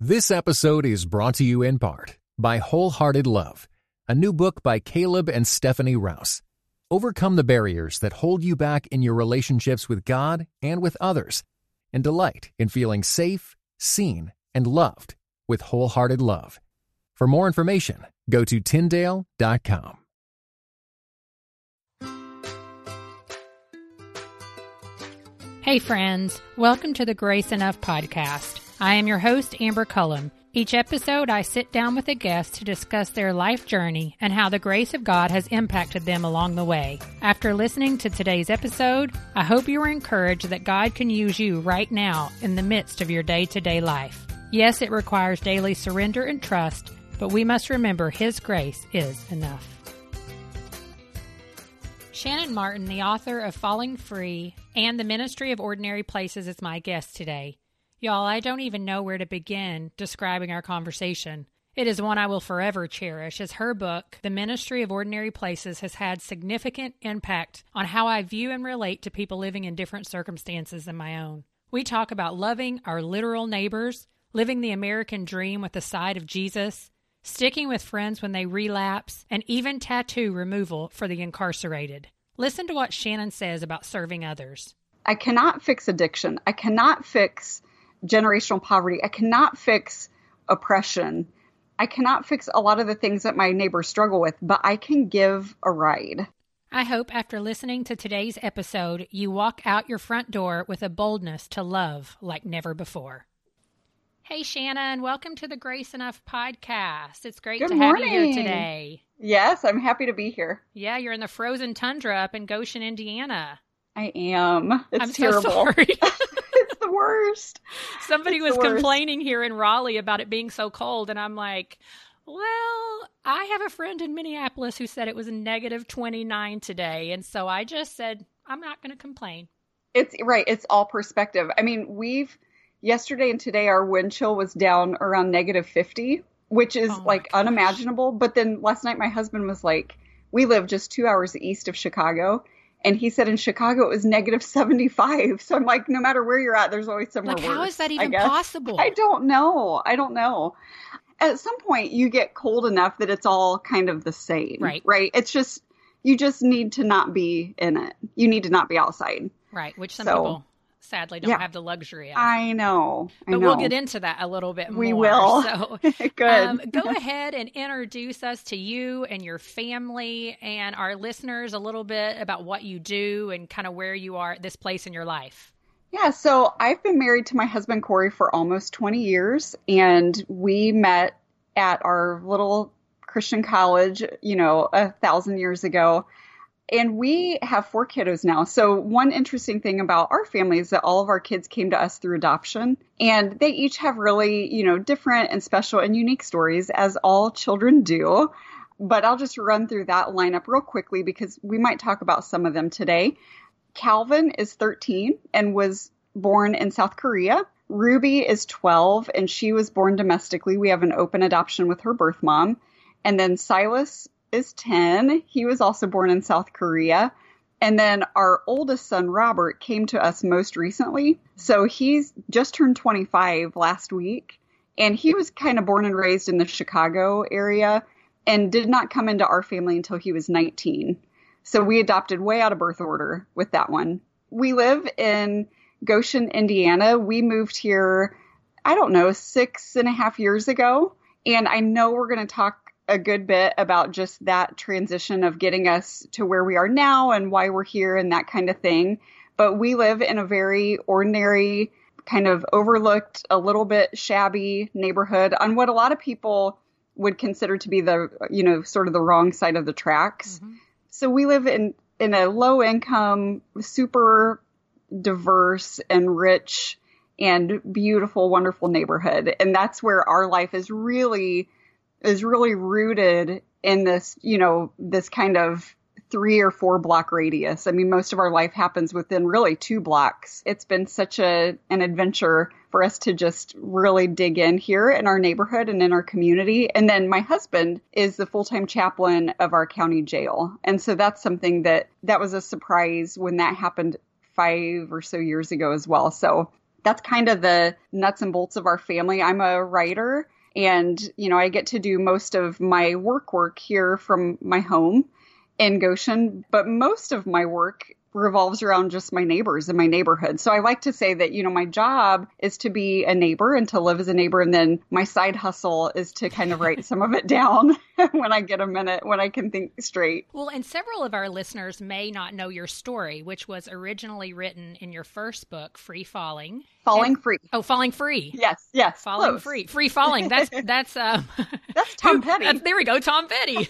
This episode is brought to you in part by Wholehearted Love, a new book by Caleb and Stephanie Rouse. Overcome the barriers that hold you back in your relationships with God and with others, and delight in feeling safe, seen, and loved with Wholehearted Love. For more information, go to Tyndale.com. Hey, friends. Welcome to the Grace Enough podcast. I am your host, Amber Cullum. Each episode, I sit down with a guest to discuss their life journey and how the grace of God has impacted them along the way. After listening to today's episode, I hope you are encouraged that God can use you right now in the midst of your day to day life. Yes, it requires daily surrender and trust, but we must remember His grace is enough. Shannan Martin, the author of Falling Free and The Ministry of Ordinary Places, is my guest today. Y'all, I don't even know where to begin describing our conversation. It is one I will forever cherish, as her book, The Ministry of Ordinary Places, has had significant impact on how I view and relate to people living in different circumstances than my own. We talk about loving our literal neighbors, living the American dream with the side of Jesus, sticking with friends when they relapse, and even tattoo removal for the incarcerated. Listen to what Shannan says about serving others. I cannot fix addiction. I cannot fix generational poverty. I cannot fix oppression. I cannot fix a lot of the things that my neighbors struggle with, but I can give a ride. I hope after listening to today's episode, you walk out your front door with a boldness to love like never before. Hey, Shannan, welcome to the Grace Enough podcast. It's great Good to morning. have you here today. Yes, I'm happy to be here. Yeah, you're in the frozen tundra up in Goshen, Indiana. I am. It's I'm terrible. so sorry. worst. Somebody It's was complaining here in Raleigh about it being so cold, and I'm like, well, I have a friend in Minneapolis who said it was negative 29 today. And so I just said, I'm not going to complain. It's right. It's all perspective. I mean, we've yesterday and today our wind chill was down around negative 50, which is Oh like gosh. unimaginable. But then last night my husband was like, we live just two hours east of Chicago. And he said in Chicago it was negative 75. So I'm like, no matter where you're at, there's always somewhere Like, worse. how is that even guess. possible? I don't know. I don't know. At some point, you get cold enough that it's all kind of the same. Right. Right. It's just, you just need to not be in it. You need to not be outside. Right. Which some So- people sadly don't Yeah. have the luxury of. I know. I but know. we'll get into that a little bit We will. So Good. Um, go ahead and introduce us to you and your family and our listeners a little bit about what you do and kind of where you are at this place in your life. Yeah, so I've been married to my husband Corey for almost 20 years, and we met at our little Christian college, you know, a thousand years ago. And we have four kiddos now. So, one interesting thing about our family is that all of our kids came to us through adoption, and they each have really, you know, different and special and unique stories, as all children do. But I'll just run through that lineup real quickly because we might talk about some of them today. Calvin is 13 and was born in South Korea. Ruby is 12 and she was born domestically. We have an open adoption with her birth mom. And then Silas is 10. He was also born in South Korea. And then our oldest son, Robert, came to us most recently. So he's just turned 25 last week. And he was kind of born and raised in the Chicago area and did not come into our family until he was 19. So we adopted way out of birth order with that one. We live in Goshen, Indiana. We moved here, I don't know, six and a half years ago. And I know we're going to talk a good bit about just that transition of getting us to where we are now and why we're here and that kind of thing. But we live in a very ordinary, kind of overlooked, a little bit shabby neighborhood on what a lot of people would consider to be the, you know, sort of the wrong side of the tracks. Mm-hmm. So we live in in a low income, super diverse and rich and beautiful, wonderful neighborhood. And that's where our life is really is really rooted in this, you know, this kind of three or four block radius. I mean, most of our life happens within really two blocks. It's been such a an adventure for us to just really dig in here in our neighborhood and in our community. And then my husband is the full-time chaplain of our county jail. And so that's something that that was a surprise when that happened 5 or so years ago as well. So that's kind of the nuts and bolts of our family. I'm a writer and, you know, I get to do most of my work work here from my home in Goshen, but most of my work revolves around just my neighbors in my neighborhood. So I like to say that, you know, my job is to be a neighbor and to live as a neighbor. And then my side hustle is to kind of write some of it down when I get a minute, when I can think straight. Well, and several of our listeners may not know your story, which was originally written in your first book, Free Falling. Falling and, free. Oh, falling free. Yes, yes. Falling close. free. Free falling. That's that's um That's Tom Petty. That's, there we go, Tom Petty.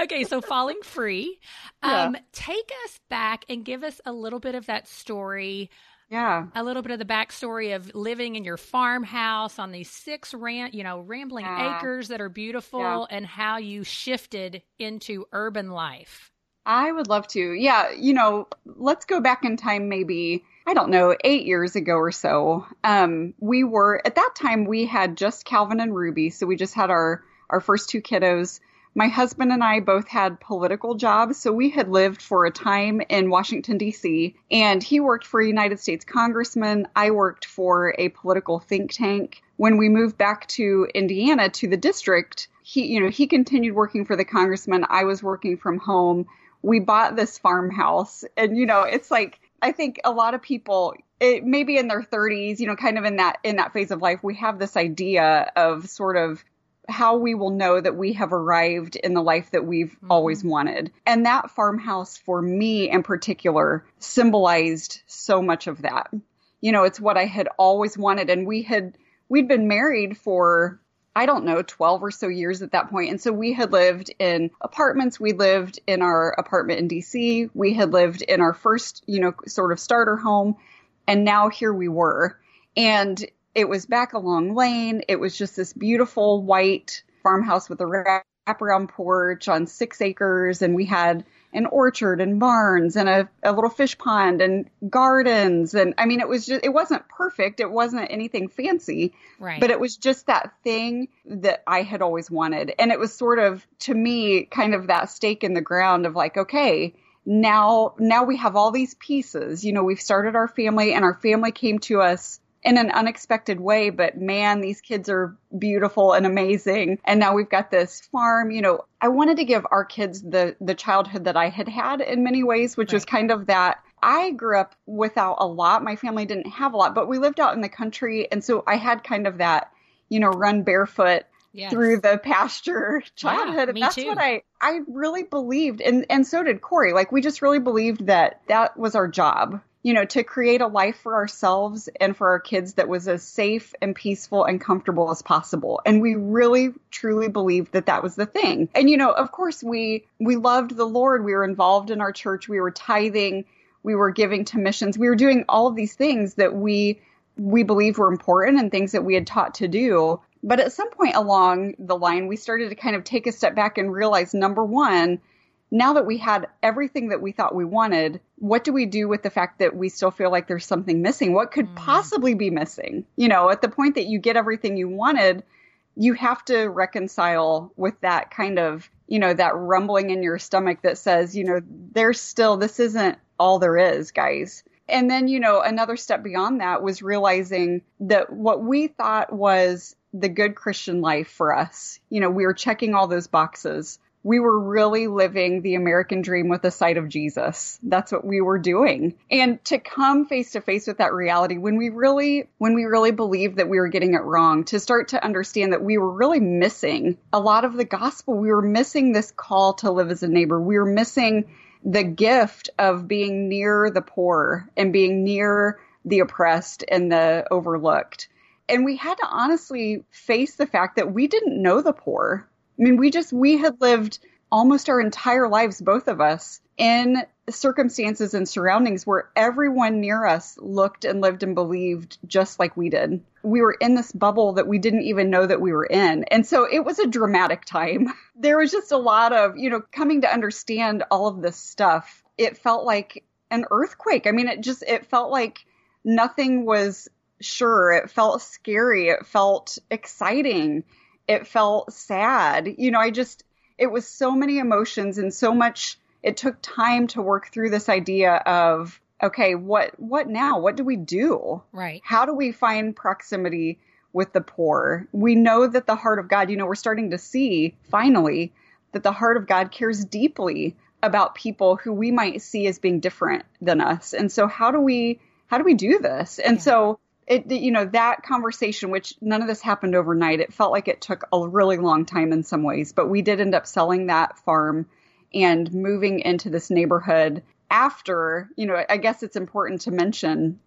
okay, so falling free. Um Yeah. take us back and give us a little bit of that story. Yeah. A little bit of the backstory of living in your farmhouse on these six ran, you know, rambling Yeah. acres that are beautiful, Yeah. and how you shifted into urban life. I would love to. Yeah, you know, let's go back in time maybe, I don't know, 8 years ago or so. Um we were at that time we had just Calvin and Ruby, so we just had our our first two kiddos. My husband and I both had political jobs, so we had lived for a time in Washington D.C. and he worked for a United States congressman, I worked for a political think tank. When we moved back to Indiana to the district, he you know, he continued working for the congressman, I was working from home we bought this farmhouse and you know it's like i think a lot of people it, maybe in their 30s you know kind of in that in that phase of life we have this idea of sort of how we will know that we have arrived in the life that we've mm-hmm. always wanted and that farmhouse for me in particular symbolized so much of that you know it's what i had always wanted and we had we'd been married for I don't know, 12 or so years at that point. And so we had lived in apartments. We lived in our apartment in DC. We had lived in our first, you know, sort of starter home. And now here we were. And it was back along lane. It was just this beautiful white farmhouse with a wraparound porch on six acres. And we had an orchard and barns and a, a little fish pond and gardens. And I mean, it was just, it wasn't perfect. It wasn't anything fancy, Right. but it was just that thing that I had always wanted. And it was sort of, to me, kind of that stake in the ground of like, okay, now, now we have all these pieces. You know, we've started our family and our family came to us in an unexpected way, but man, these kids are beautiful and amazing. And now we've got this farm, you know, I wanted to give our kids the, the childhood that I had had in many ways, which was kind of that I grew up without a lot. My family didn't have a lot, but we lived out in the country. And so I had kind of that, you know, run barefoot Yes. through the pasture childhood. and me that's too. what I, I really believed. And, and so did Corey. Like we just really believed that that was our job, you know, to create a life for ourselves and for our kids that was as safe and peaceful and comfortable as possible. And we really truly believed that that was the thing. And, you know, of course we, we loved the Lord. We were involved in our church. We were tithing. We were giving to missions. We were doing all of these things that we, we believed were important and things that we had taught to do. But at some point along the line, we started to kind of take a step back and realize number one, now that we had everything that we thought we wanted, what do we do with the fact that we still feel like there's something missing? What could mm. possibly be missing? You know, at the point that you get everything you wanted, you have to reconcile with that kind of, you know, that rumbling in your stomach that says, you know, there's still, this isn't all there is, guys. And then, you know, another step beyond that was realizing that what we thought was the good Christian life for us, you know, we were checking all those boxes. We were really living the American dream with the sight of Jesus. That's what we were doing. And to come face to face with that reality when we really, when we really believed that we were getting it wrong, to start to understand that we were really missing a lot of the gospel. We were missing this call to live as a neighbor. We were missing the gift of being near the poor and being near the oppressed and the overlooked. And we had to honestly face the fact that we didn't know the poor. I mean, we just, we had lived almost our entire lives, both of us, in circumstances and surroundings where everyone near us looked and lived and believed just like we did. We were in this bubble that we didn't even know that we were in. And so it was a dramatic time. There was just a lot of, you know, coming to understand all of this stuff. It felt like an earthquake. I mean, it just, it felt like nothing was sure. It felt scary. It felt exciting. It felt sad. You know, I just, it was so many emotions and so much, it took time to work through this idea of okay, what what now? What do we do? Right. How do we find proximity with the poor? We know that the heart of God, you know, we're starting to see finally that the heart of God cares deeply about people who we might see as being different than us. And so how do we how do we do this? And yeah. so it you know that conversation which none of this happened overnight. It felt like it took a really long time in some ways, but we did end up selling that farm and moving into this neighborhood after, you know, I guess it's important to mention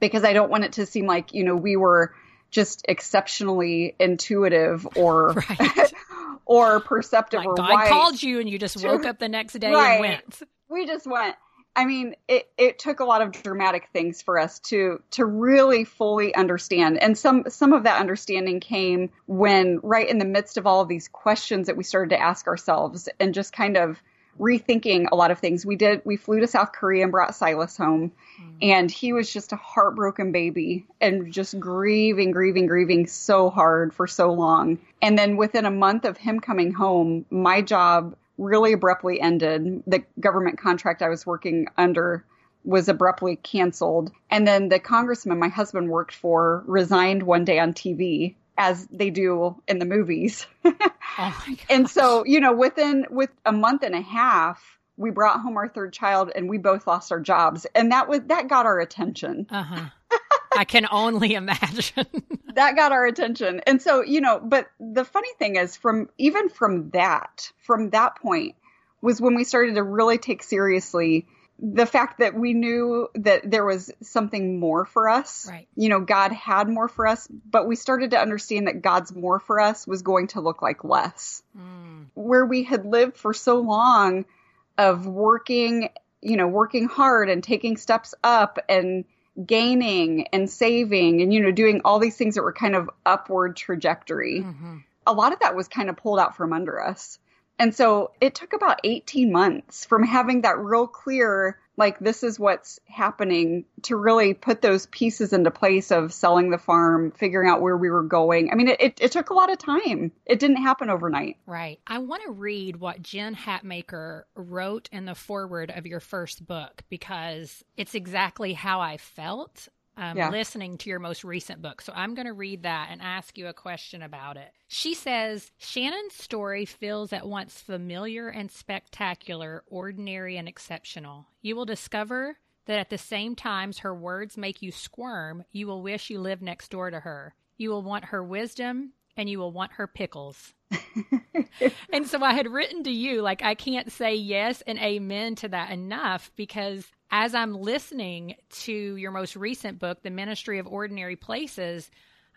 because I don't want it to seem like, you know, we were just exceptionally intuitive or right. or perceptive like or God wise. called you and you just woke up the next day right. and went. We just went. I mean, it, it took a lot of dramatic things for us to to really fully understand. And some some of that understanding came when right in the midst of all of these questions that we started to ask ourselves and just kind of rethinking a lot of things. We did we flew to South Korea and brought Silas home mm. and he was just a heartbroken baby and just grieving, grieving, grieving so hard for so long. And then within a month of him coming home, my job really abruptly ended. The government contract I was working under was abruptly canceled. And then the congressman my husband worked for resigned one day on TV as they do in the movies. oh and so, you know, within with a month and a half, we brought home our third child and we both lost our jobs. And that was that got our attention. Uh-huh. I can only imagine. that got our attention. And so, you know, but the funny thing is from even from that, from that point was when we started to really take seriously the fact that we knew that there was something more for us. Right. You know, God had more for us, but we started to understand that God's more for us was going to look like less. Mm. Where we had lived for so long of working, you know, working hard and taking steps up and gaining and saving and, you know, doing all these things that were kind of upward trajectory. Mm-hmm. A lot of that was kind of pulled out from under us. And so it took about 18 months from having that real clear, like, this is what's happening to really put those pieces into place of selling the farm, figuring out where we were going. I mean, it, it, it took a lot of time. It didn't happen overnight. Right. I want to read what Jen Hatmaker wrote in the foreword of your first book because it's exactly how I felt um, yeah. listening to your most recent book. So I'm going to read that and ask you a question about it. She says Shannan's story feels at once familiar and spectacular, ordinary and exceptional. You will discover that at the same times her words make you squirm, you will wish you lived next door to her. You will want her wisdom and you will want her pickles. and so I had written to you, like, I can't say yes and amen to that enough because as I'm listening to your most recent book, The Ministry of Ordinary Places,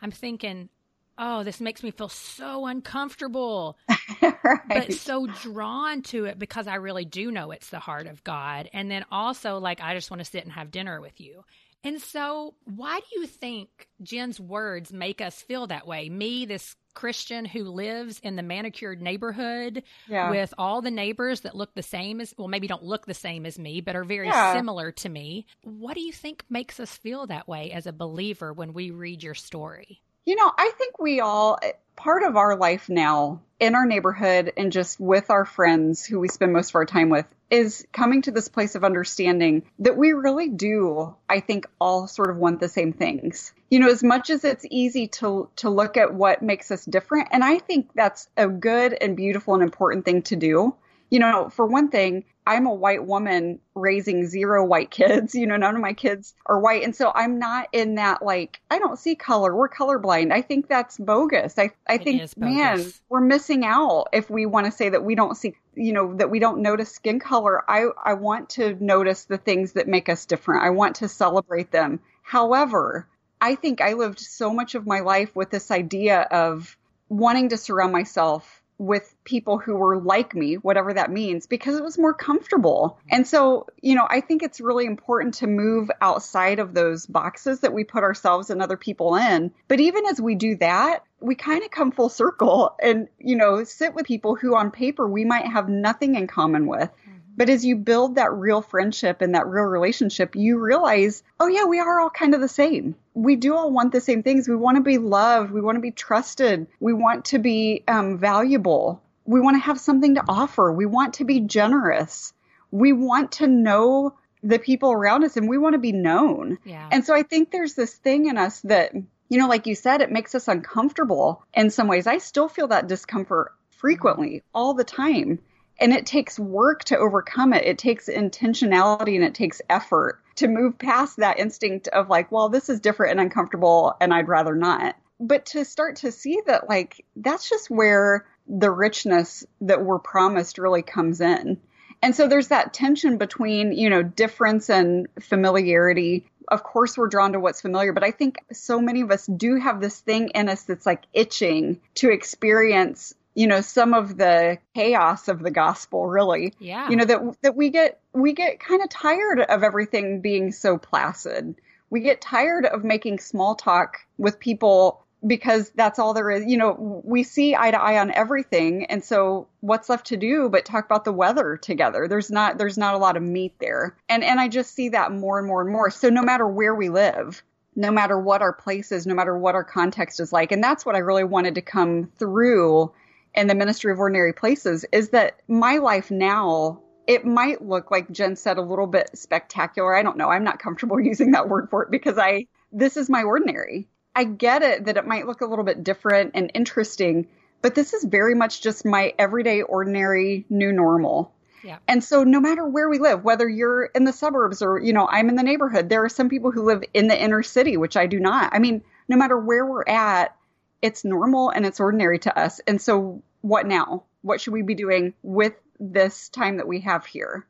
I'm thinking, oh, this makes me feel so uncomfortable, right. but so drawn to it because I really do know it's the heart of God. And then also, like, I just want to sit and have dinner with you. And so, why do you think Jen's words make us feel that way? Me, this Christian who lives in the manicured neighborhood yeah. with all the neighbors that look the same as, well, maybe don't look the same as me, but are very yeah. similar to me. What do you think makes us feel that way as a believer when we read your story? You know, I think we all, eh, part of our life now in our neighborhood and just with our friends who we spend most of our time with is coming to this place of understanding that we really do, I think, all sort of want the same things. You know, as much as it's easy to to look at what makes us different, and I think that's a good and beautiful and important thing to do you know, for one thing, I'm a white woman raising zero white kids. You know, none of my kids are white. And so I'm not in that, like, I don't see color. We're colorblind. I think that's bogus. I, I think, man, we're missing out if we want to say that we don't see, you know, that we don't notice skin color. I, I want to notice the things that make us different. I want to celebrate them. However, I think I lived so much of my life with this idea of wanting to surround myself with people who were like me, whatever that means, because it was more comfortable. And so, you know, I think it's really important to move outside of those boxes that we put ourselves and other people in. But even as we do that, we kind of come full circle and, you know, sit with people who on paper we might have nothing in common with. But as you build that real friendship and that real relationship, you realize, oh yeah, we are all kind of the same. We do all want the same things. We want to be loved. We want to be trusted. We want to be um, valuable. We want to have something to offer. We want to be generous. We want to know the people around us and we want to be known. Yeah. And so I think there's this thing in us that, you know, like you said, it makes us uncomfortable in some ways. I still feel that discomfort frequently all the time. And it takes work to overcome it. It takes intentionality and it takes effort to move past that instinct of like, well, this is different and uncomfortable and I'd rather not. But to start to see that, like, that's just where the richness that we're promised really comes in. And so there's that tension between, you know, difference and familiarity. Of course, we're drawn to what's familiar, but I think so many of us do have this thing in us that's like itching to experience you know some of the chaos of the gospel really. Yeah. You know that that we get we get kind of tired of everything being so placid. We get tired of making small talk with people because that's all there is. You know we see eye to eye on everything and so what's left to do but talk about the weather together? There's not there's not a lot of meat there. And and i just see that more and more and more. So no matter where we live no matter what our place is no matter what our context is like and that's what i really wanted to come through in the ministry of ordinary places is that my life now it might look like Jen said a little bit spectacular. I don't know. I'm not comfortable using that word for it because I this is my ordinary. I get it that it might look a little bit different and interesting, but this is very much just my everyday ordinary new normal. Yeah. And so no matter where we live, whether you're in the suburbs or, you know, I'm in the neighborhood, there are some people who live in the inner city, which I do not. I mean, no matter where we're at, it's normal and it's ordinary to us. And so what now? What should we be doing with this time that we have here?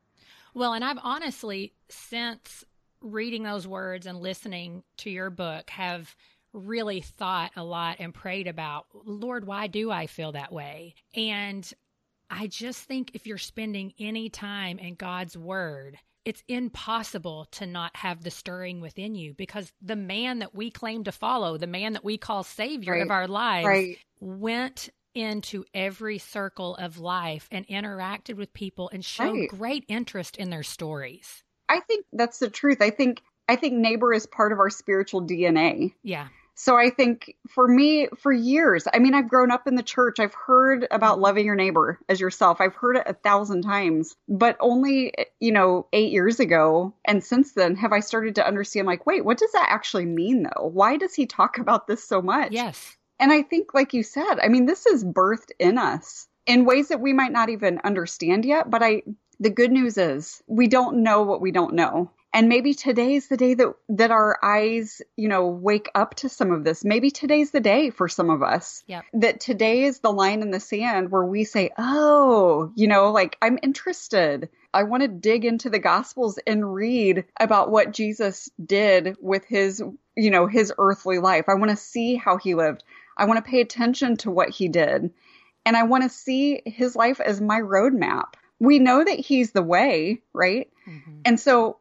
Well, and I've honestly, since reading those words and listening to your book, have really thought a lot and prayed about, Lord, why do I feel that way? And I just think if you're spending any time in God's word, it's impossible to not have the stirring within you because the man that we claim to follow, the man that we call savior Right. of our lives, Right. went into every circle of life and interacted with people and showed Right. great interest in their stories. I think that's the truth. I think I think neighbor is part of our spiritual DNA. Yeah. So I think for me, for years, I mean, I've grown up in the church. I've heard about loving your neighbor as yourself. I've heard it a thousand times, but only, you know, eight years ago. And since then have I started to understand like, wait, what does that actually mean though? Why does he talk about this so much? Yes. And I think, like you said, I mean, this is birthed in us in ways that we might not even understand yet. But I, the good news is we don't know what we don't know. And maybe today's the day that, that our eyes, you know, wake up to some of this. Maybe today's the day for some of us. Yep. That today is the line in the sand where we say, oh, you know, like I'm interested. I want to dig into the gospels and read about what Jesus did with his, you know, his earthly life. I want to see how he lived. I want to pay attention to what he did. And I want to see his life as my roadmap. We know that he's the way, right? Mhm. And so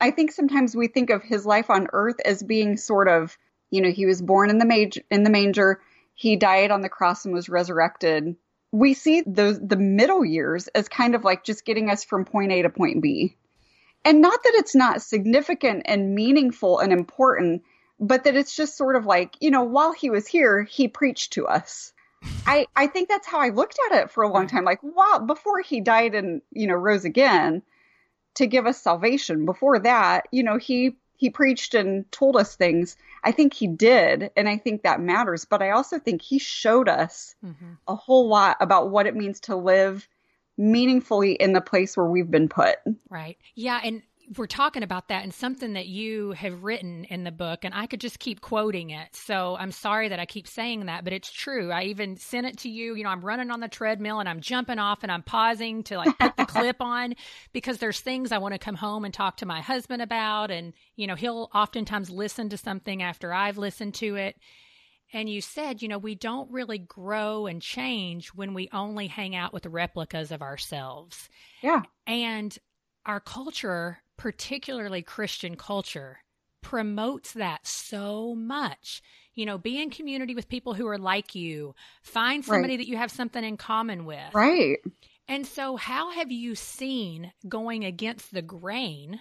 I think sometimes we think of his life on earth as being sort of, you know, he was born in the manger, in the manger, he died on the cross and was resurrected. We see those the middle years as kind of like just getting us from point A to point B. And not that it's not significant and meaningful and important, but that it's just sort of like, you know, while he was here, he preached to us. I, I think that's how I looked at it for a long time. Like, wow, before he died and, you know, rose again to give us salvation. Before that, you know, he, he preached and told us things. I think he did. And I think that matters. But I also think he showed us Mhm. a whole lot about what it means to live meaningfully in the place where we've been put. Right. Yeah. And we're talking about that and something that you have written in the book, and I could just keep quoting it. So I'm sorry that I keep saying that, but it's true. I even sent it to you. You know, I'm running on the treadmill and I'm jumping off and I'm pausing to like put the clip on because there's things I want to come home and talk to my husband about. And, you know, he'll oftentimes listen to something after I've listened to it. And you said, you know, we don't really grow and change when we only hang out with replicas of ourselves. Yeah. And our culture, particularly Christian culture, promotes that so much. You know, be in community with people who are like you, find somebody Right. that you have something in common with. Right. And so, how have you seen going against the grain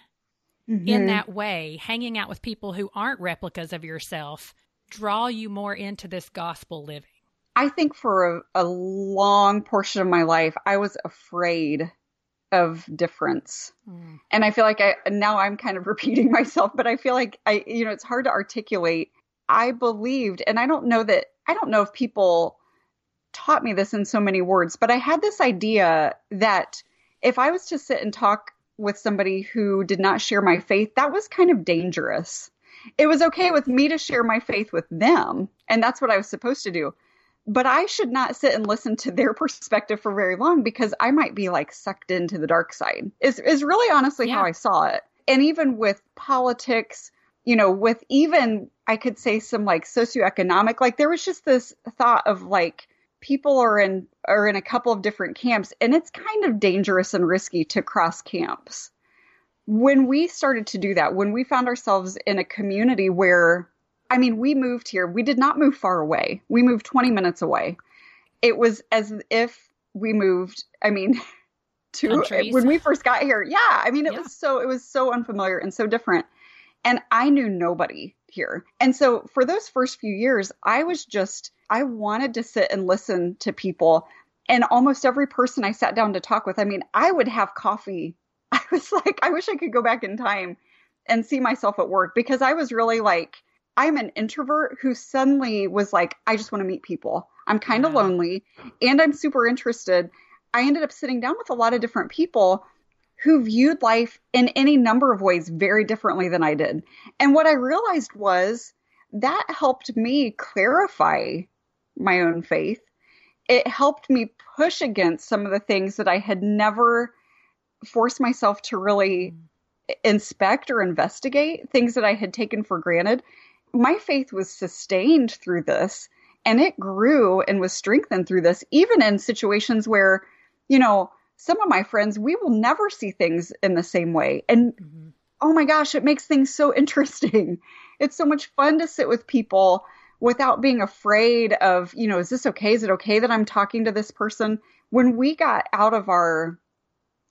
Mhm. in that way, hanging out with people who aren't replicas of yourself, draw you more into this gospel living? I think for a, a long portion of my life, I was afraid of difference. Mm. And I feel like I now I'm kind of repeating myself, but I feel like I you know it's hard to articulate. I believed and I don't know that I don't know if people taught me this in so many words, but I had this idea that if I was to sit and talk with somebody who did not share my faith, that was kind of dangerous. It was okay with me to share my faith with them, and that's what I was supposed to do but I should not sit and listen to their perspective for very long because I might be like sucked into the dark side. Is is really honestly yeah. how I saw it. And even with politics, you know, with even I could say some like socioeconomic, like there was just this thought of like people are in are in a couple of different camps and it's kind of dangerous and risky to cross camps. When we started to do that, when we found ourselves in a community where I mean, we moved here. We did not move far away. We moved 20 minutes away. It was as if we moved, I mean, to Countries. when we first got here. Yeah, I mean, it yeah. was so it was so unfamiliar and so different. And I knew nobody here. And so for those first few years, I was just I wanted to sit and listen to people and almost every person I sat down to talk with, I mean, I would have coffee. I was like, I wish I could go back in time and see myself at work because I was really like I'm an introvert who suddenly was like, I just want to meet people. I'm kind of yeah. lonely and I'm super interested. I ended up sitting down with a lot of different people who viewed life in any number of ways very differently than I did. And what I realized was that helped me clarify my own faith. It helped me push against some of the things that I had never forced myself to really mm. inspect or investigate, things that I had taken for granted my faith was sustained through this and it grew and was strengthened through this, even in situations where, you know, some of my friends, we will never see things in the same way. And mm-hmm. oh my gosh, it makes things so interesting. It's so much fun to sit with people without being afraid of, you know, is this okay? Is it okay that I'm talking to this person? When we got out of our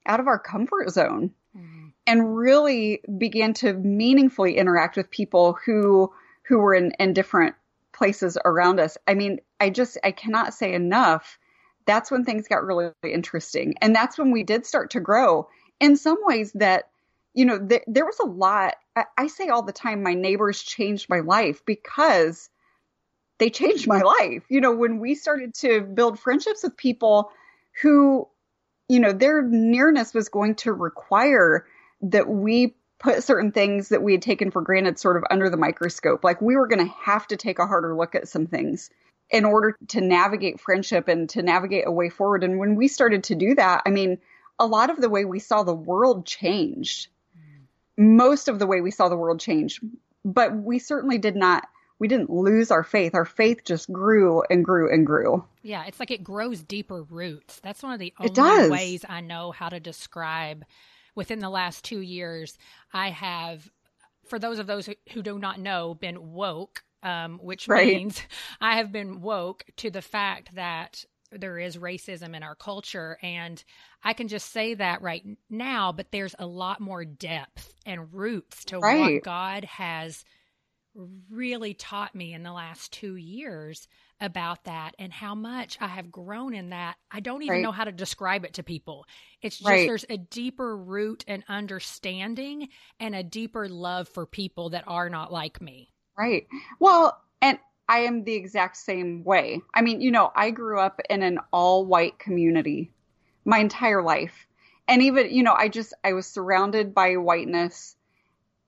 out of our comfort zone mm-hmm. and really began to meaningfully interact with people who who were in, in different places around us. I mean, I just, I cannot say enough. That's when things got really interesting. And that's when we did start to grow in some ways that, you know, th- there was a lot. I, I say all the time, my neighbors changed my life because they changed my life. You know, when we started to build friendships with people who, you know, their nearness was going to require that we put certain things that we had taken for granted sort of under the microscope. Like we were going to have to take a harder look at some things in order to navigate friendship and to navigate a way forward. And when we started to do that, I mean, a lot of the way we saw the world changed. Most of the way we saw the world change, but we certainly did not we didn't lose our faith. Our faith just grew and grew and grew. Yeah, it's like it grows deeper roots. That's one of the only ways I know how to describe within the last two years, I have, for those of those who do not know, been woke, um, which right. means I have been woke to the fact that there is racism in our culture. And I can just say that right now, but there's a lot more depth and roots to right. what God has really taught me in the last two years about that and how much I have grown in that. I don't even right. know how to describe it to people. It's just right. there's a deeper root and understanding and a deeper love for people that are not like me. Right. Well, and I am the exact same way. I mean, you know, I grew up in an all white community my entire life. And even, you know, I just, I was surrounded by whiteness.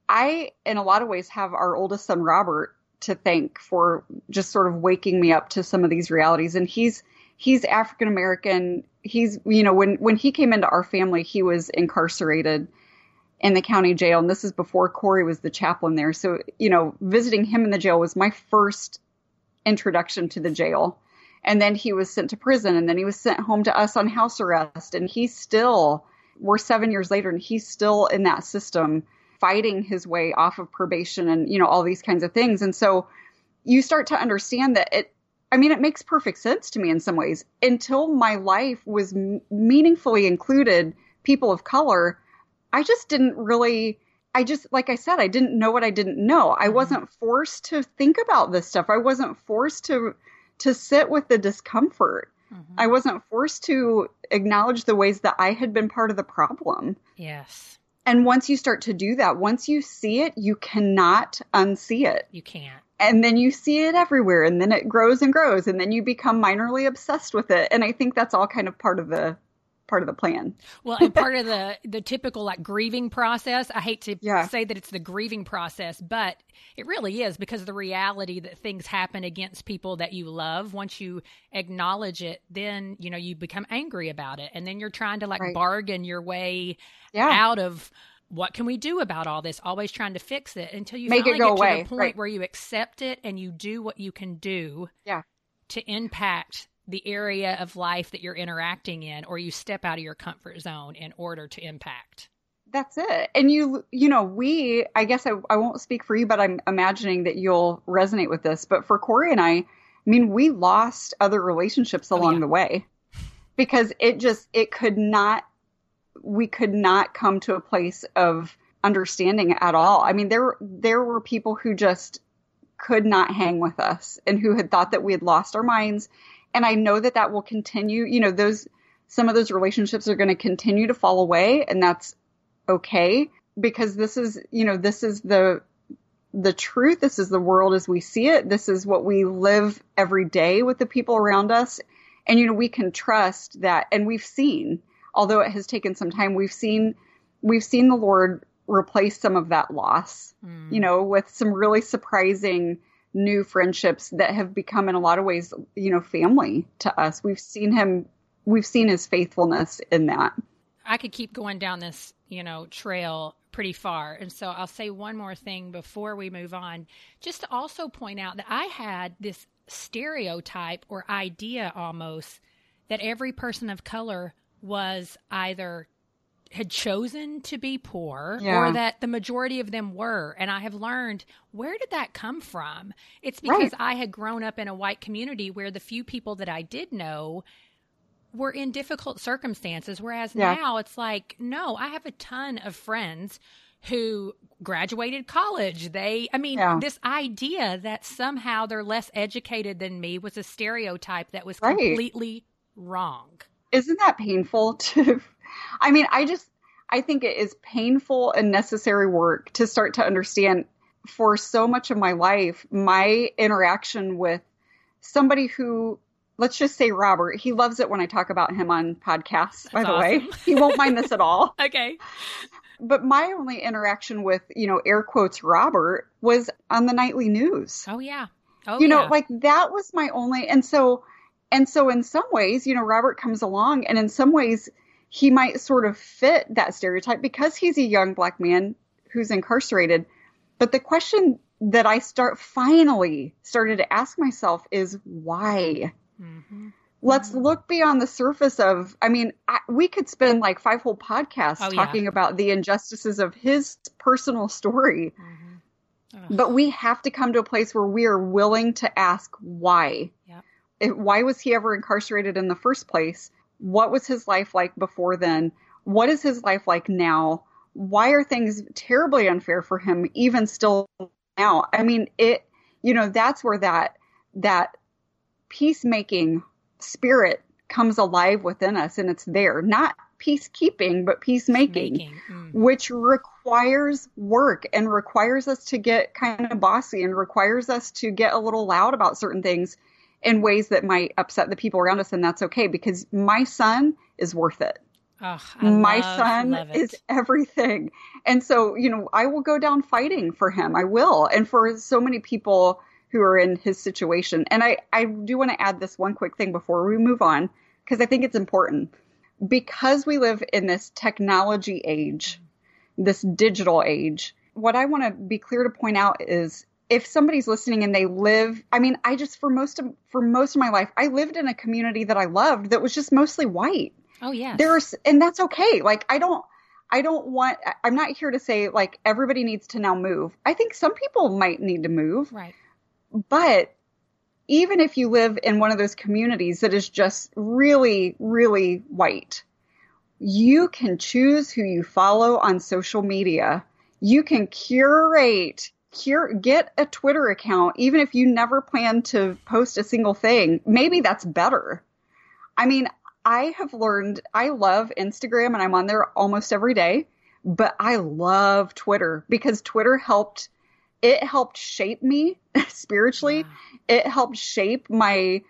I, in a lot of ways, have our oldest son, Robert, to thank for just sort of waking me up to some of these realities. And he's he's African American. He's you know when when he came into our family, he was incarcerated in the county jail, and this is before Corey was the chaplain there. So you know, visiting him in the jail was my first introduction to the jail. And then he was sent to prison, and then he was sent home to us on house arrest. And he's still, we're seven years later, and he's still in that system fighting his way off of probation and you know all these kinds of things and so you start to understand that it I mean, it makes perfect sense to me in some ways. Until my life was m- meaningfully included people of color, I just didn't really. I just, like I said, I didn't know what I didn't know. I mm-hmm. wasn't forced to think about this stuff. I wasn't forced to to sit with the discomfort. Mm-hmm. I wasn't forced to acknowledge the ways that I had been part of the problem. Yes. And once you start to do that, once you see it, you cannot unsee it. You can't. And then you see it everywhere and then it grows and grows and then you become minorly obsessed with it. And I think that's all kind of part of the part of the plan. well, and part of the the typical like grieving process. I hate to Yeah. say that it's the grieving process, but it really is because of the reality that things happen against people that you love. Once you acknowledge it, then you know you become angry about it, and then you're trying to like Right. bargain your way Yeah. out of. What can we do about all this? Always trying to fix it until you Make it finally go get away, to the point right. where you accept it and you do what you can do Yeah. to impact the area of life that you're interacting in or you step out of your comfort zone in order to impact That's it. And you, you know, we, I guess I, I won't speak for you, but I'm imagining that you'll resonate with this. But for Corey and I, I mean, we lost other relationships oh, along yeah. the way because it just, it could not, we could not come to a place of understanding at all. I mean, there, there were people who just could not hang with us and who had thought that we had lost our minds. And I know that that will continue. You know, those, some of those relationships are going to continue to fall away and that's okay because this is you know this is the the truth this is the world as we see it this is what we live every day with the people around us and you know we can trust that and we've seen although it has taken some time we've seen we've seen the lord replace some of that loss mm. you know with some really surprising new friendships that have become in a lot of ways you know family to us. We've seen him we've seen his faithfulness in that. I could keep going down this you know trail pretty far. And so i'll say one more thing before we move on. Just to also point out that i had this stereotype or idea almost that every person of color was either had chosen to be poor Yeah. or that the majority of them were and i have learned where did that come from it's because Right. i had grown up in a white community where the few people that i did know were in difficult circumstances whereas Yeah. now it's like no i have a ton of friends who graduated college they i mean Yeah. this idea that somehow they're less educated than me was a stereotype that was Right. completely wrong isn't that painful to i mean i just i think it is painful and necessary work to start to understand for so much of my life my interaction with somebody who let's just say robert he loves it when i talk about him on podcasts by That's the way. he won't mind this at all. Okay. But my only interaction with you know air quotes robert was on the nightly news. Oh yeah. Oh you know yeah. like that was my only and so and so in some ways you know robert comes along and in some ways he might sort of fit that stereotype because he's a young black man who's incarcerated but the question that i start finally started to ask myself is why Mhm. let's look beyond the surface of i mean I, we could spend like five whole podcasts Oh, yeah. talking about the injustices of his personal story Mhm. But we have to come to a place where we are willing to ask why. Yep. If- why was he ever incarcerated in the first place? What was his life like before then? What is his life like now? Why are things terribly unfair for him even still now? I mean, it you know, that's where that that peacemaking spirit comes alive within us and it's there. Not peacekeeping, but peacemaking Making. Mm. which requires work and requires us to get kind of bossy and requires us to get a little loud about certain things in ways that might upset the people around us and that's okay because my son is worth it. My love- son love is everything. And so you know i will go down fighting for him. I will. And for so many people who are in his situation. And i i do want to add this one quick thing before we move on because i think it's important. Because we live in this technology age this digital age what i want to be clear to point out is if somebody's listening and they live i mean i just for most of for most of my life i lived in a community that i loved that was just mostly white. Oh yeah there's and that's okay. Like i don't i don't want i'm not here to say like everybody needs to now move. I think some people might need to move. Right. but even if you live in one of those communities that is just really really white you can choose who you follow on social media. You can curate cure get a twitter account even if you never plan to post a single thing maybe that's better I mean, I have learned I love Instagram and I'm on there almost every day, but I love Twitter because Twitter helped it helped shape me spiritually. Yeah. It helped shape my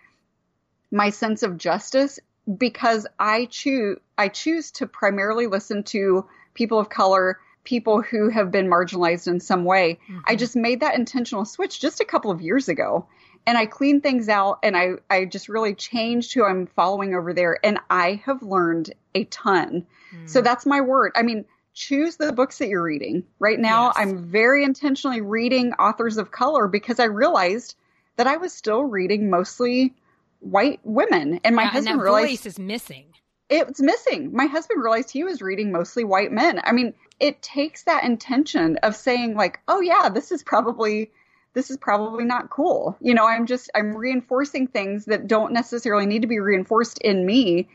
my sense of justice because I choose I choose to primarily listen to people of color, people who have been marginalized in some way. Mm-hmm. I just made that intentional switch just a couple of years ago and I cleaned things out and I, I just really changed who I'm following over there. And I have learned a ton. Mm. So that's my word. I mean, choose the books that you're reading. Right now, yes. I'm very intentionally reading authors of color because I realized that I was still reading mostly white women. And my yeah, husband and that realized voice is missing. It's missing. My husband realized he was reading mostly white men. I mean, it takes that intention of saying like, oh yeah, this is probably this is probably not cool. You know, I'm just, I'm reinforcing things that don't necessarily need to be reinforced in me.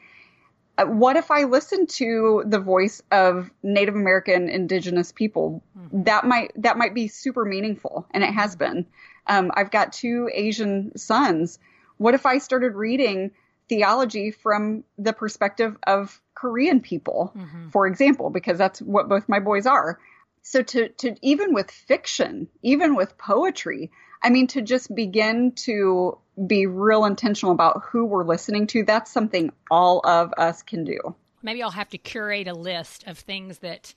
Uh, what if I listen to the voice of Native American indigenous people? Mm-hmm. That might, that might be super meaningful. And it has been. Um, I've got two Asian sons. What if I started reading theology from the perspective of Korean people, mm-hmm. for example, because that's what both my boys are so to to even with fiction even with poetry i mean to just begin to be real intentional about who we're listening to that's something all of us can do maybe i'll have to curate a list of things that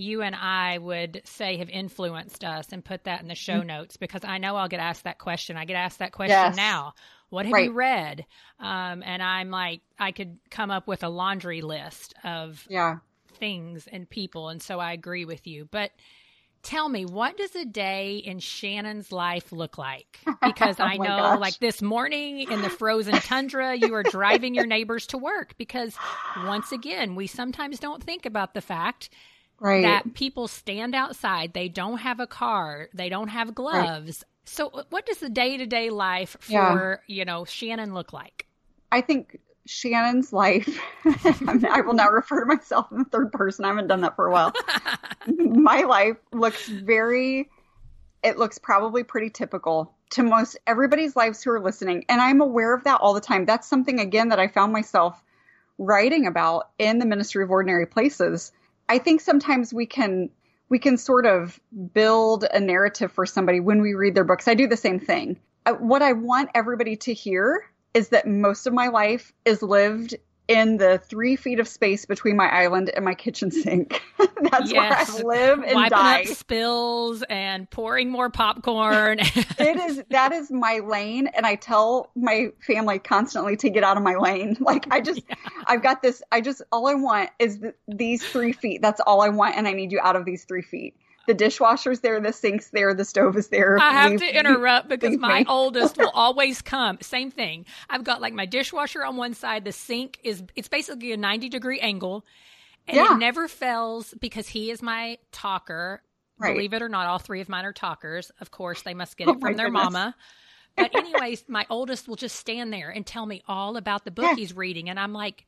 you and I would say have influenced us and put that in the show mm-hmm. notes because I know I'll get asked that question. I get asked that question yes. now. What have right. you read? Um, and I'm like, I could come up with a laundry list of yeah things and people. And so I agree with you. But tell me, what does a day in Shannan's life look like? Because oh I know, gosh. like this morning in the frozen tundra, you are driving your neighbors to work. Because once again, we sometimes don't think about the fact right. that people stand outside, they don't have a car, they don't have gloves. Right. So, uh, what does the day to day life for, yeah. you know, Shannan look like? I think Shannan's life, I will now refer to myself in the third person. I haven't done that for a while. My life looks very, it looks probably pretty typical to most everybody's lives who are listening. And I'm aware of that all the time. That's something, again, that I found myself writing about in the Ministry of Ordinary Places. I think sometimes we can we can sort of build a narrative for somebody when we read their books. I do the same thing. What I want everybody to hear is that most of my life is lived in the three feet of space between my island and my kitchen sink. That's yes. where I live and Wiping die. Up spills and pouring more popcorn. it is that is my lane, and I tell my family constantly to get out of my lane. Like I just, yeah. I've got this. I just all I want is th- these three feet. That's all I want, and I need you out of these three feet the dishwasher's there, the sink's there, the stove is there. I have leave, to interrupt because my me. oldest will always come. Same thing. I've got like my dishwasher on one side, the sink is it's basically a 90 degree angle. And yeah. it never fails because he is my talker. Right. Believe it or not, all three of mine are talkers. Of course, they must get oh it oh from their goodness. mama. But anyways, my oldest will just stand there and tell me all about the book yeah. he's reading, and I'm like,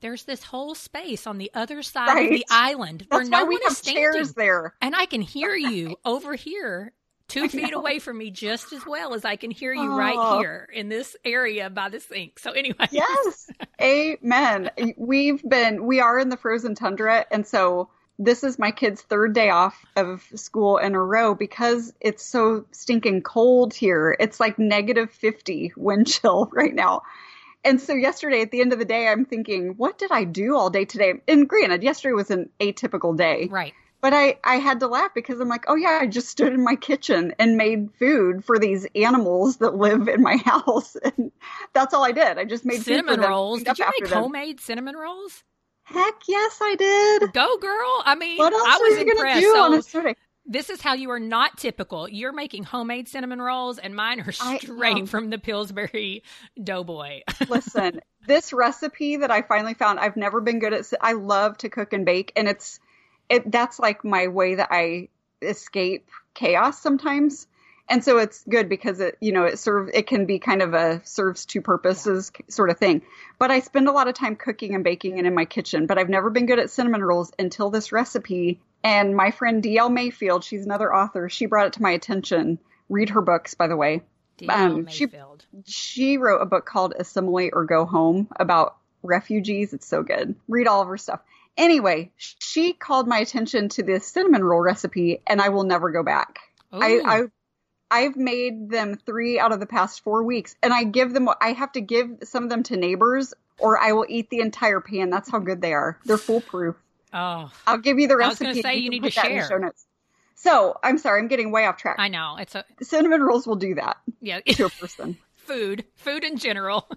there's this whole space on the other side right. of the island That's where no one is standing. There, and I can hear you over here, two feet away from me, just as well as I can hear you oh. right here in this area by the sink. So, anyway, yes, amen. We've been, we are in the frozen tundra, and so this is my kid's third day off of school in a row because it's so stinking cold here. It's like negative 50 wind chill right now. And so yesterday at the end of the day, I'm thinking, what did I do all day today? And granted, yesterday was an atypical day. Right. But I, I had to laugh because I'm like, oh yeah, I just stood in my kitchen and made food for these animals that live in my house. And that's all I did. I just made cinnamon rolls. Did you make them. homemade cinnamon rolls? Heck yes, I did. Go girl. I mean, what else I was are you impressed. Do so, on a Saturday? This is how you are not typical. You're making homemade cinnamon rolls, and mine are straight from the Pillsbury Doughboy. Listen, this recipe that I finally found, I've never been good at. I love to cook and bake, and it's it. That's like my way that I escape chaos sometimes. And so it's good because it, you know, it serves, it can be kind of a serves two purposes yeah. sort of thing. But I spend a lot of time cooking and baking and in my kitchen, but I've never been good at cinnamon rolls until this recipe and my friend DL Mayfield, she's another author, she brought it to my attention. Read her books, by the way. um, she she wrote a book called Assimilate or Go Home about refugees. It's so good. Read all of her stuff. Anyway, she called my attention to this cinnamon roll recipe, and I will never go back. I, I I've made them three out of the past four weeks, and I give them. I have to give some of them to neighbors, or I will eat the entire pan. That's how good they are. They're foolproof. Oh, I'll give you the recipe. I was going to say you, you need to share. So I'm sorry, I'm getting way off track. I know it's a cinnamon rolls will do that. Yeah, to a person. food, food in general.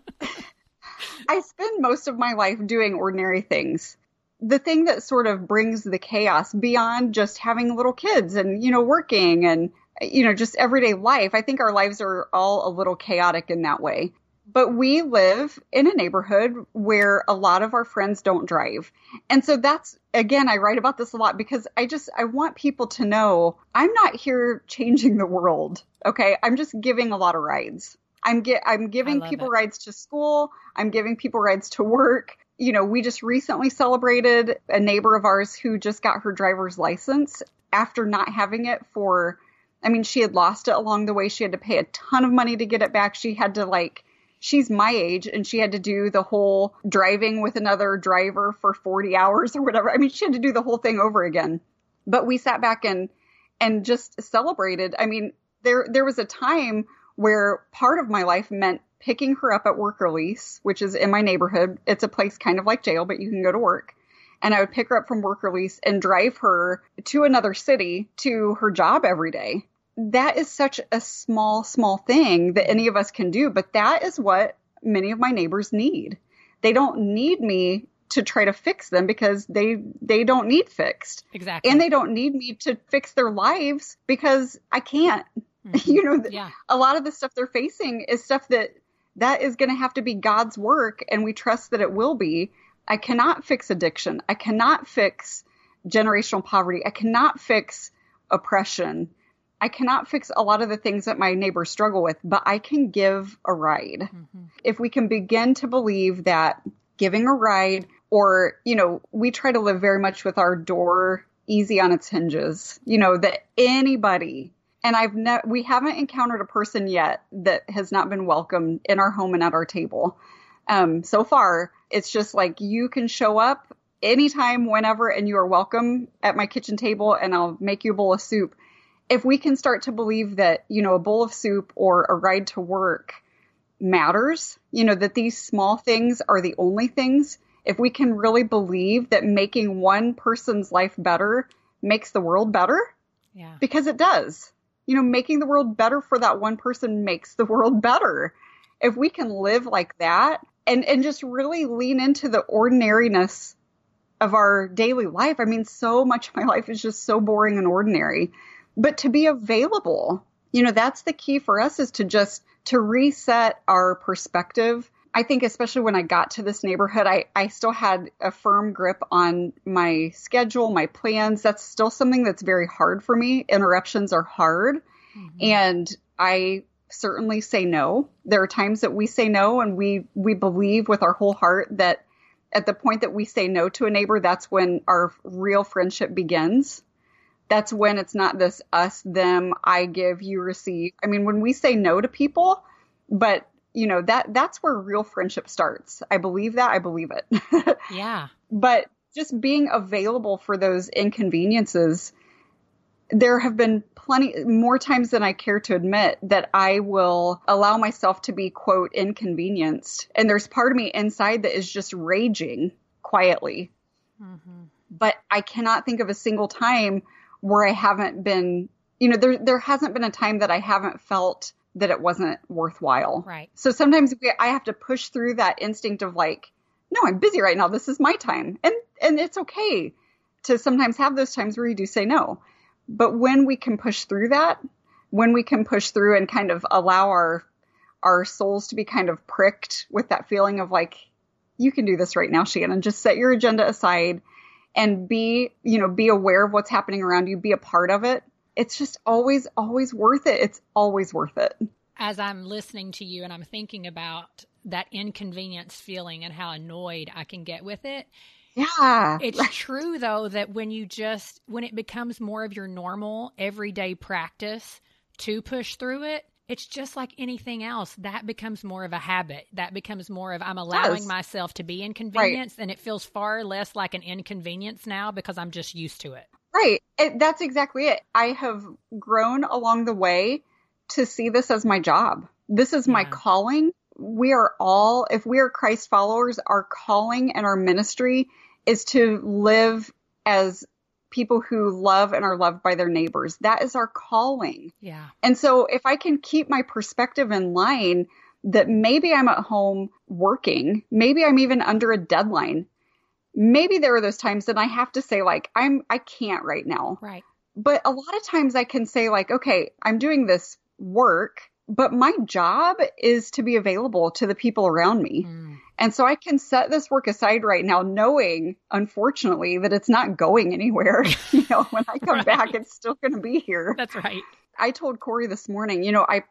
I spend most of my life doing ordinary things. The thing that sort of brings the chaos beyond just having little kids and you know working and you know just everyday life. I think our lives are all a little chaotic in that way but we live in a neighborhood where a lot of our friends don't drive. And so that's again I write about this a lot because I just I want people to know I'm not here changing the world. Okay? I'm just giving a lot of rides. I'm get I'm giving people it. rides to school, I'm giving people rides to work. You know, we just recently celebrated a neighbor of ours who just got her driver's license after not having it for I mean, she had lost it along the way. She had to pay a ton of money to get it back. She had to like she's my age and she had to do the whole driving with another driver for 40 hours or whatever. I mean, she had to do the whole thing over again. But we sat back and and just celebrated. I mean, there there was a time where part of my life meant picking her up at work release, which is in my neighborhood. It's a place kind of like jail, but you can go to work. And I would pick her up from work release and drive her to another city to her job every day that is such a small, small thing that any of us can do, but that is what many of my neighbors need. They don't need me to try to fix them because they they don't need fixed. Exactly. And they don't need me to fix their lives because I can't. Mm-hmm. you know, yeah. a lot of the stuff they're facing is stuff that that is going to have to be God's work and we trust that it will be. I cannot fix addiction. I cannot fix generational poverty. I cannot fix oppression. I cannot fix a lot of the things that my neighbors struggle with, but I can give a ride. Mm-hmm. If we can begin to believe that giving a ride, or, you know, we try to live very much with our door easy on its hinges, you know, that anybody, and I've ne- we haven't encountered a person yet that has not been welcomed in our home and at our table. Um, so far, it's just like you can show up anytime, whenever, and you are welcome at my kitchen table, and I'll make you a bowl of soup if we can start to believe that, you know, a bowl of soup or a ride to work matters, you know, that these small things are the only things, if we can really believe that making one person's life better makes the world better, yeah. because it does. You know, making the world better for that one person makes the world better. If we can live like that and, and just really lean into the ordinariness of our daily life. I mean, so much of my life is just so boring and ordinary but to be available. You know, that's the key for us is to just to reset our perspective. I think especially when I got to this neighborhood, I, I still had a firm grip on my schedule, my plans. That's still something that's very hard for me. Interruptions are hard. Mm-hmm. And I certainly say no. There are times that we say no and we we believe with our whole heart that at the point that we say no to a neighbor, that's when our real friendship begins that's when it's not this us, them, I give, you receive. I mean, when we say no to people, but you know, that that's where real friendship starts. I believe that. I believe it. yeah. But just being available for those inconveniences, there have been plenty more times than I care to admit that I will allow myself to be quote inconvenienced. And there's part of me inside that is just raging quietly. Mm-hmm. But I cannot think of a single time where I haven't been, you know, there there hasn't been a time that I haven't felt that it wasn't worthwhile. Right. So sometimes we, I have to push through that instinct of like, no, I'm busy right now. This is my time, and and it's okay to sometimes have those times where you do say no. But when we can push through that, when we can push through and kind of allow our our souls to be kind of pricked with that feeling of like, you can do this right now, Shannan. Just set your agenda aside and be, you know, be aware of what's happening around you, be a part of it. It's just always, always worth it. It's always worth it. As I'm listening to you and I'm thinking about that inconvenience feeling and how annoyed I can get with it. Yeah. It's true though that when you just when it becomes more of your normal everyday practice to push through it, it's just like anything else. That becomes more of a habit. That becomes more of I'm allowing Yes. myself to be inconvenienced, and it feels far less like an inconvenience now because I'm just used to it. Right. It, that's exactly it. I have grown along the way to see this as my job. This is my calling. We are all, if we are Christ followers, our calling and our ministry is to live as people who love and are loved by their neighbors. That is our calling. Yeah. And so if I can keep my perspective in line that maybe I'm at home working, maybe I'm even under a deadline. Maybe there are those times that I have to say like I'm I can't right now. Right. But a lot of times I can say like okay, I'm doing this work, but my job is to be available to the people around me. Mm. And so I can set this work aside right now knowing unfortunately that it's not going anywhere. you know, when I come Right. back it's still going to be here. That's right. I told Corey this morning, you know, I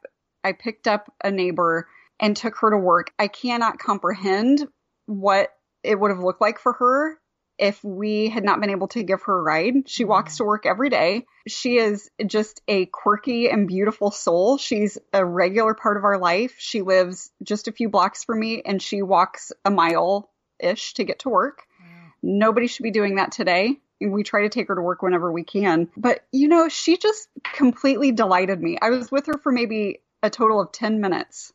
I picked up a neighbor and took her to work. I cannot comprehend what it would have looked like for her if we had not been able to give her a ride. She walks to work every day. She is just a quirky and beautiful soul. She's a regular part of our life. She lives just a few blocks from me and she walks a mile ish to get to work. Nobody should be doing that today. We try to take her to work whenever we can. But, you know, she just completely delighted me. I was with her for maybe a total of 10 minutes.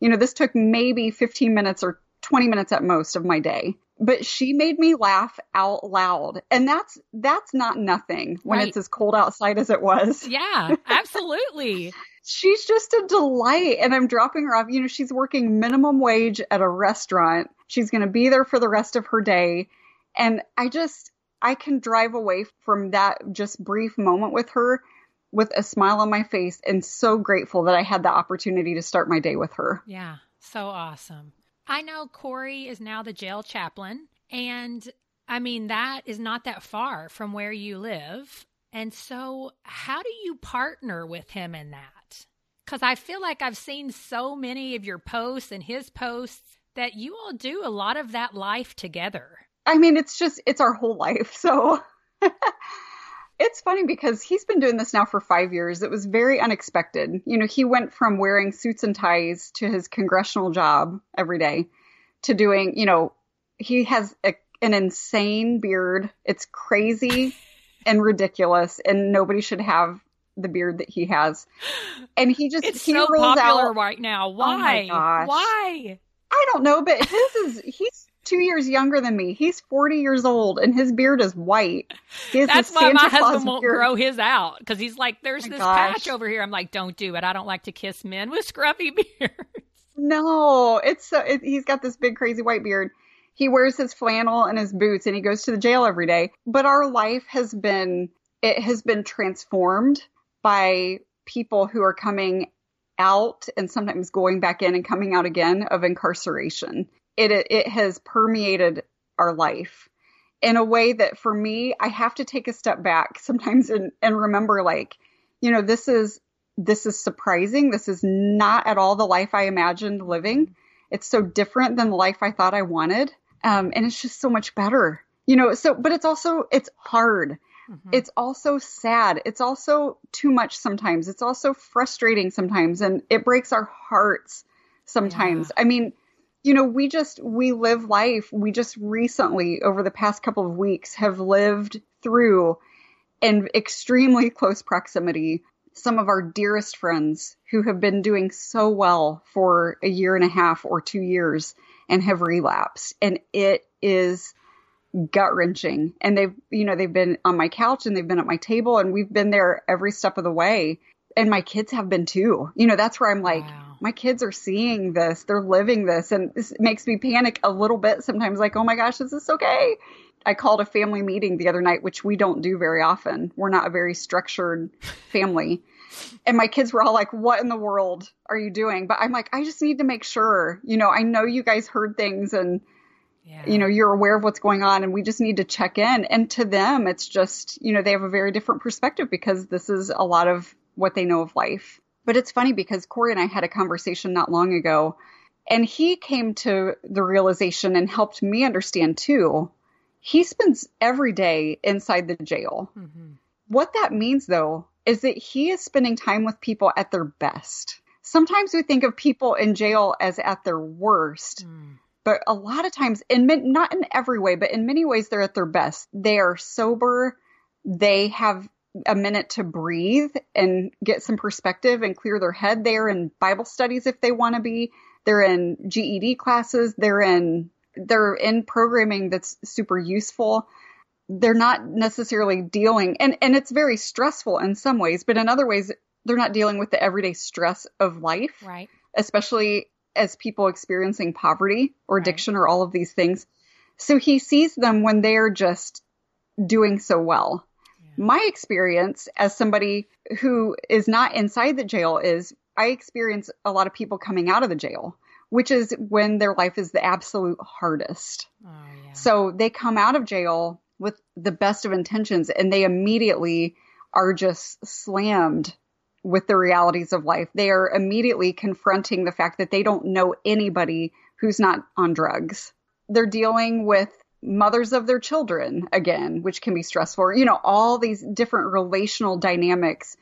You know, this took maybe 15 minutes or 20 minutes at most of my day. But she made me laugh out loud. And that's that's not nothing when Right. it's as cold outside as it was. Yeah, absolutely. She's just a delight. And I'm dropping her off. You know, she's working minimum wage at a restaurant. She's going to be there for the rest of her day. And I just, I can drive away from that just brief moment with her with a smile on my face and so grateful that I had the opportunity to start my day with her. Yeah, so awesome. I know Corey is now the jail chaplain, and I mean, that is not that far from where you live. And so, how do you partner with him in that? Because I feel like I've seen so many of your posts and his posts that you all do a lot of that life together. I mean, it's just, it's our whole life. So it's funny because he's been doing this now for five years. It was very unexpected. You know, he went from wearing suits and ties to his congressional job every day to doing, you know, he has a, an insane beard. It's crazy and ridiculous, and nobody should have the beard that he has. And he just, It's he so popular out. right now. Oh my Why? gosh. Why? I don't know, but his is, he's two years younger than me. He's 40 years old, and his beard is white. That's why my Santa Claus husband won't beard. grow his out because he's like, there's my this gosh. patch over here. I'm like, don't do it. I don't like to kiss men with scruffy beards. No, it's so it, he's got this big crazy white beard. He wears his flannel and his boots and he goes to the jail every day. But our life has been it has been transformed by people who are coming out and sometimes going back in and coming out again of incarceration. It it, has permeated our life in a way that for me I have to take a step back sometimes and and remember like you know this is this is surprising. This is not at all the life I imagined living. It's so different than the life I thought I wanted. Um, and it's just so much better, you know, so, but it's also, it's hard. Mm-hmm. It's also sad. It's also too much sometimes. It's also frustrating sometimes and it breaks our hearts sometimes. I mean, you know, we just, we live life. We just recently, over the past couple of weeks, have lived through in extremely close proximity some of our dearest friends who have been doing so well for a year and a half or two years and have relapsed. And it is gut wrenching. And they've, you know, they've been on my couch and they've been at my table and we've been there every step of the way. And my kids have been too. You know, that's where I'm like, Wow. My kids are seeing this, they're living this. And this makes me panic a little bit sometimes, like, oh my gosh, is this okay? I called a family meeting the other night, which we don't do very often. We're not a very structured family. And my kids were all like, What in the world are you doing? But I'm like, I just need to make sure, you know, I know you guys heard things and, Yeah. you know, you're aware of what's going on and we just need to check in. And to them, it's just, you know, they have a very different perspective because this is a lot of what they know of life. But it's funny because Corey and I had a conversation not long ago and he came to the realization and helped me understand too. He spends every day inside the jail. Mhm. What that means, though, is that he is spending time with people at their best. sometimes we think of people in jail as at their worst. Mm. But a lot of times, in not in every way, but in many ways, they're at their best. They are sober. They have a minute to breathe and get some perspective and clear their head. They're in Bible studies if they want to be. They're in GED classes. They're in they're in programming that's super useful. They're not necessarily dealing and and it's very stressful in some ways, but in other ways they're not dealing with the everyday stress of life. Right. Especially as people experiencing poverty or addiction right. or all of these things. So he sees them when they're just doing so well. My experience as somebody who is not inside the jail is I experience a lot of people coming out of the jail, which is when their life is the absolute hardest. Oh, yeah. So they come out of jail with the best of intentions and they immediately are just slammed with the realities of life. They are immediately confronting the fact that they don't know anybody who's not on drugs. They're dealing with mothers of their children again, which can be stressful. You know, all these different relational dynamics.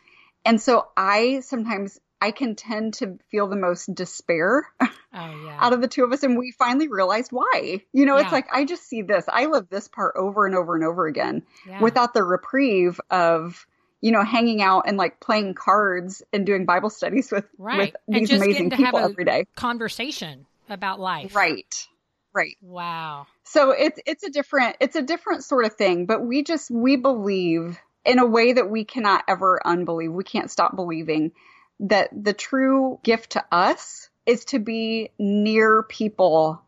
And so I sometimes I can tend to feel the most despair oh, yeah. out of the two of us. And we finally realized why. You know, yeah. it's like, I just see this. I live this part over and over and over again yeah. without the reprieve of, you know, hanging out and like playing cards and doing Bible studies with, right. with these amazing people every day. Conversation about life. Right. Right. Wow. So it's it's a different it's a different sort of thing, but we just we believe in a way that we cannot ever unbelieve. We can't stop believing that the true gift to us is to be near people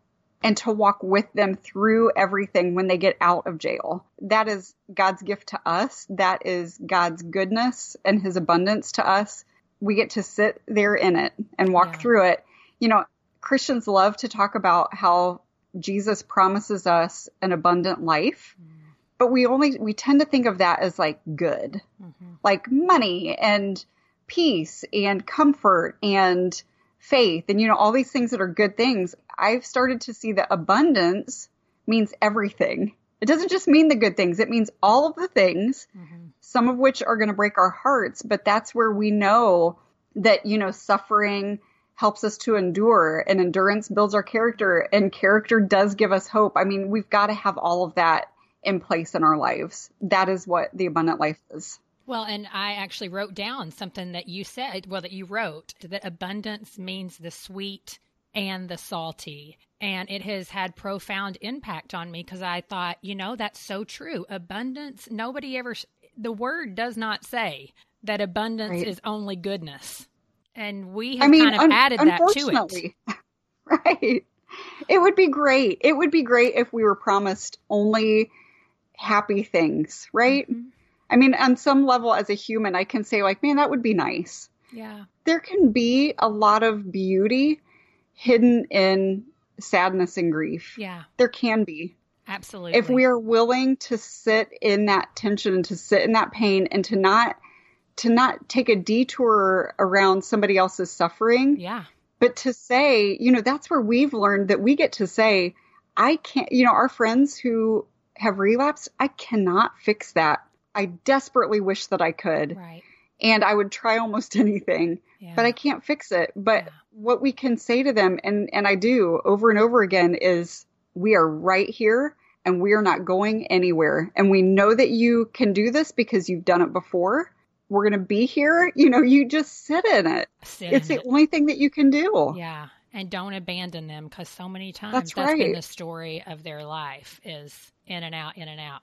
and to walk with them through everything when they get out of jail. That is God's gift to us. That is God's goodness and his abundance to us. We get to sit there in it and walk yeah. through it. You know, Christians love to talk about how Jesus promises us an abundant life. Mm. But we only we tend to think of that as like good. Mm-hmm. Like money and peace and comfort and faith and you know all these things that are good things i've started to see that abundance means everything it doesn't just mean the good things it means all of the things mm-hmm. some of which are going to break our hearts but that's where we know that you know suffering helps us to endure and endurance builds our character and character does give us hope i mean we've got to have all of that in place in our lives that is what the abundant life is well, and I actually wrote down something that you said, well, that you wrote, that abundance means the sweet and the salty. And it has had profound impact on me because I thought, you know, that's so true. Abundance, nobody ever, the word does not say that abundance right. is only goodness. And we have I mean, kind of un- added that to it. right. It would be great. It would be great if we were promised only happy things, right? Mm-hmm. I mean, on some level, as a human, I can say, like, man, that would be nice. Yeah. There can be a lot of beauty hidden in sadness and grief. Yeah. There can be. Absolutely. If we are willing to sit in that tension, to sit in that pain, and to not to not take a detour around somebody else's suffering. Yeah. But to say, you know, that's where we've learned that we get to say, I can't, you know, our friends who have relapsed, I cannot fix that. I desperately wish that I could. Right. And I would try almost anything, yeah. but I can't fix it. But yeah. what we can say to them, and, and I do over and over again, is we are right here and we are not going anywhere. And we know that you can do this because you've done it before. We're going to be here. You know, you just sit in it. Sit it's in the it. only thing that you can do. Yeah. And don't abandon them because so many times that's, that's right. been the story of their life is in and out, in and out.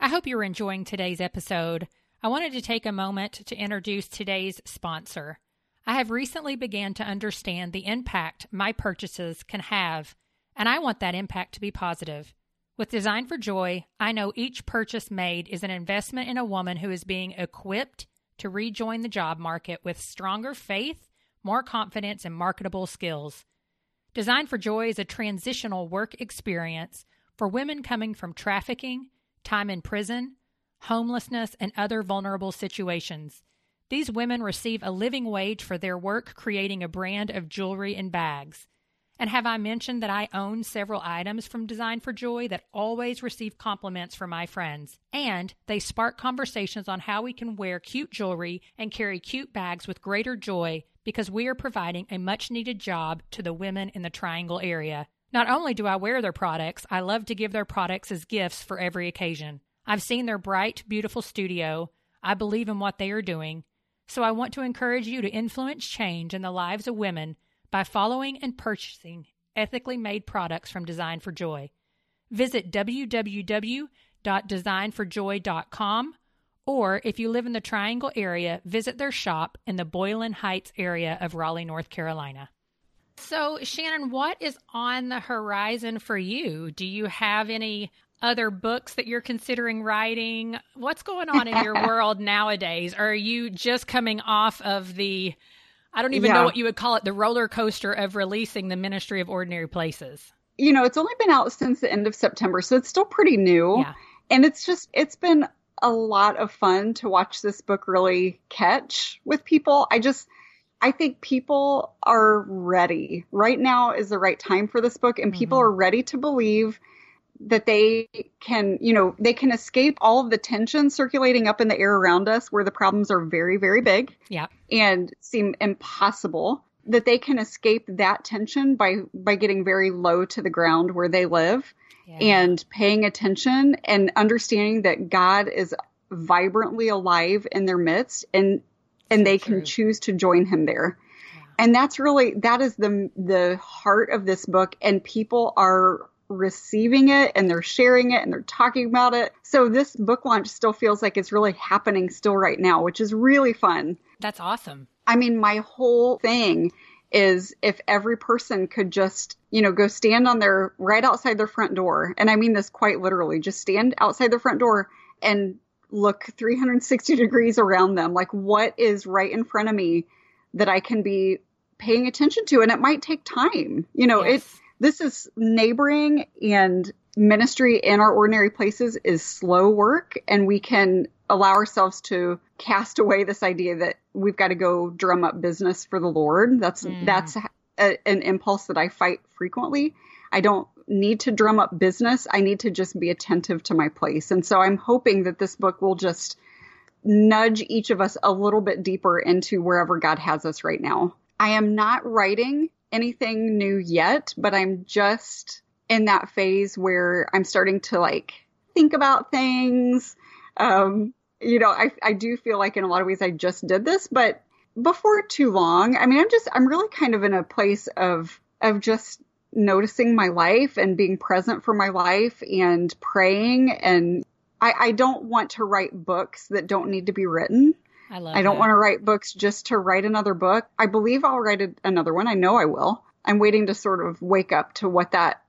I hope you're enjoying today's episode. I wanted to take a moment to introduce today's sponsor. I have recently began to understand the impact my purchases can have, and I want that impact to be positive. With Design for Joy, I know each purchase made is an investment in a woman who is being equipped to rejoin the job market with stronger faith, more confidence, and marketable skills. Design for Joy is a transitional work experience for women coming from trafficking time in prison, homelessness, and other vulnerable situations. These women receive a living wage for their work creating a brand of jewelry and bags. And have I mentioned that I own several items from Design for Joy that always receive compliments from my friends? And they spark conversations on how we can wear cute jewelry and carry cute bags with greater joy because we are providing a much needed job to the women in the Triangle area. Not only do I wear their products, I love to give their products as gifts for every occasion. I've seen their bright, beautiful studio. I believe in what they are doing. So I want to encourage you to influence change in the lives of women by following and purchasing ethically made products from Design for Joy. Visit www.designforjoy.com or if you live in the Triangle area, visit their shop in the Boylan Heights area of Raleigh, North Carolina. So, Shannan, what is on the horizon for you? Do you have any other books that you're considering writing? What's going on in your world nowadays? Are you just coming off of the, I don't even yeah. know what you would call it, the roller coaster of releasing the Ministry of Ordinary Places? You know, it's only been out since the end of September, so it's still pretty new. Yeah. And it's just, it's been a lot of fun to watch this book really catch with people. I just, I think people are ready. Right now is the right time for this book, and mm-hmm. people are ready to believe that they can, you know, they can escape all of the tension circulating up in the air around us where the problems are very, very big yeah. and seem impossible. That they can escape that tension by by getting very low to the ground where they live yeah. and paying attention and understanding that God is vibrantly alive in their midst and and they can choose to join him there. And that's really that is the the heart of this book and people are receiving it and they're sharing it and they're talking about it. So this book launch still feels like it's really happening still right now, which is really fun. That's awesome. I mean, my whole thing is if every person could just, you know, go stand on their right outside their front door. And I mean this quite literally, just stand outside their front door and look 360 degrees around them. Like what is right in front of me that I can be paying attention to? And it might take time. You know, yes. it's, this is neighboring and ministry in our ordinary places is slow work and we can allow ourselves to cast away this idea that we've got to go drum up business for the Lord. That's mm. that's a, an impulse that I fight frequently. I don't need to drum up business. I need to just be attentive to my place. And so I'm hoping that this book will just nudge each of us a little bit deeper into wherever God has us right now. I am not writing anything new yet, but I'm just in that phase where I'm starting to like think about things. Um, you know, I, I do feel like in a lot of ways I just did this, but before too long, I mean, I'm just, I'm really kind of in a place of, of just noticing my life and being present for my life and praying. And I, I don't want to write books that don't need to be written. I love I don't that. want to write books just to write another book. I believe I'll write a, another one. I know I will. I'm waiting to sort of wake up to what that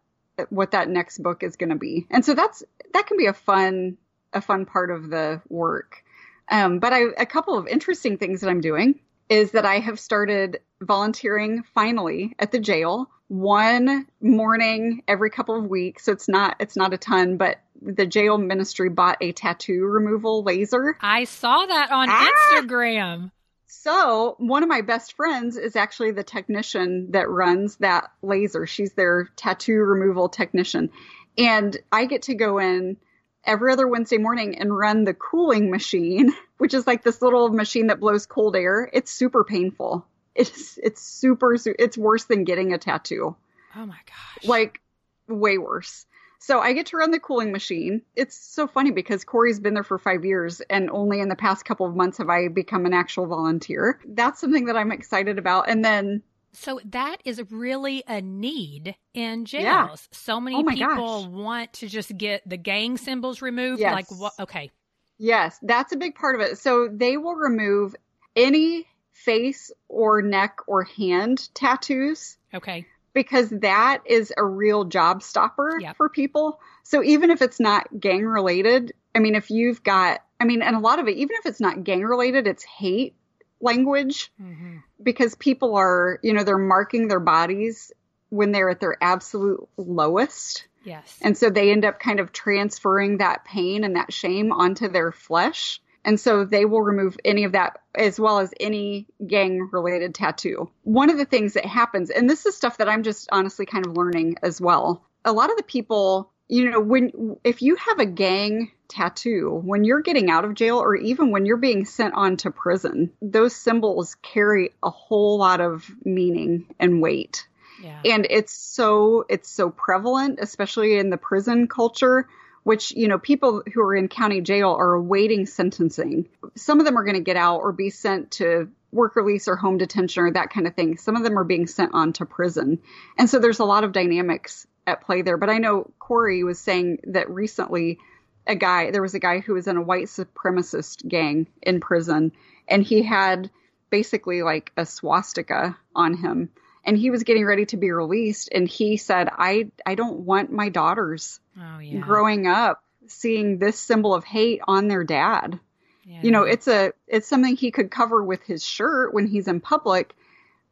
what that next book is going to be. And so that's that can be a fun a fun part of the work. Um, but I, a couple of interesting things that I'm doing is that I have started volunteering finally at the jail one morning every couple of weeks. So it's not it's not a ton, but the jail ministry bought a tattoo removal laser. I saw that on ah! Instagram. So, one of my best friends is actually the technician that runs that laser. She's their tattoo removal technician. And I get to go in every other Wednesday morning and run the cooling machine, which is like this little machine that blows cold air. It's super painful. It's it's super it's worse than getting a tattoo. Oh my gosh. Like way worse. So I get to run the cooling machine. It's so funny because Corey's been there for five years, and only in the past couple of months have I become an actual volunteer. That's something that I'm excited about. And then so that is really a need in jails. Yeah. So many oh people gosh. want to just get the gang symbols removed. Yes. Like what? Okay. Yes, that's a big part of it. So they will remove any face or neck or hand tattoos. Okay because that is a real job stopper yep. for people. So even if it's not gang related, I mean, if you've got, I mean, and a lot of it, even if it's not gang related, it's hate language mm-hmm. because people are, you know, they're marking their bodies when they're at their absolute lowest. Yes. And so they end up kind of transferring that pain and that shame onto their flesh. And so they will remove any of that as well as any gang related tattoo. One of the things that happens, and this is stuff that I'm just honestly kind of learning as well. A lot of the people you know, when if you have a gang tattoo, when you're getting out of jail or even when you're being sent on to prison, those symbols carry a whole lot of meaning and weight. Yeah. And it's so it's so prevalent, especially in the prison culture, which, you know, people who are in county jail are awaiting sentencing. Some of them are going to get out or be sent to work release or home detention or that kind of thing. Some of them are being sent on to prison. And so there's a lot of dynamics at play there. But I know Corey was saying that recently a guy, there was a guy who was in a white supremacist gang in prison, and he had basically like a swastika on him. And he was getting ready to be released, and he said, "I I don't want my daughters oh, yeah. growing up seeing this symbol of hate on their dad." Yeah. You know, it's a it's something he could cover with his shirt when he's in public,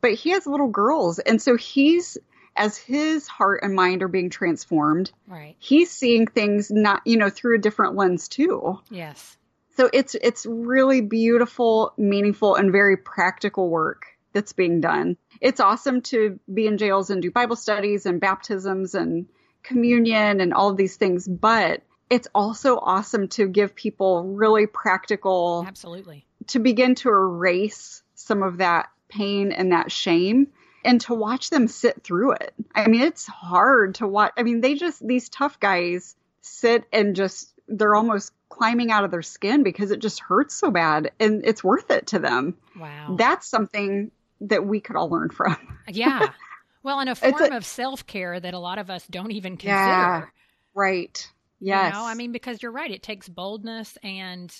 but he has little girls, and so he's as his heart and mind are being transformed, right. he's seeing things not, you know, through a different lens too. Yes. So it's it's really beautiful, meaningful, and very practical work that's being done. It's awesome to be in jails and do Bible studies and baptisms and communion and all of these things, but it's also awesome to give people really practical Absolutely. to begin to erase some of that pain and that shame and to watch them sit through it. I mean, it's hard to watch. I mean, they just, these tough guys sit and just, they're almost climbing out of their skin because it just hurts so bad and it's worth it to them. Wow. That's something that we could all learn from. yeah. Well, in a form a- of self care that a lot of us don't even consider. Yeah. Right. Yes. You know, I mean, because you're right, it takes boldness and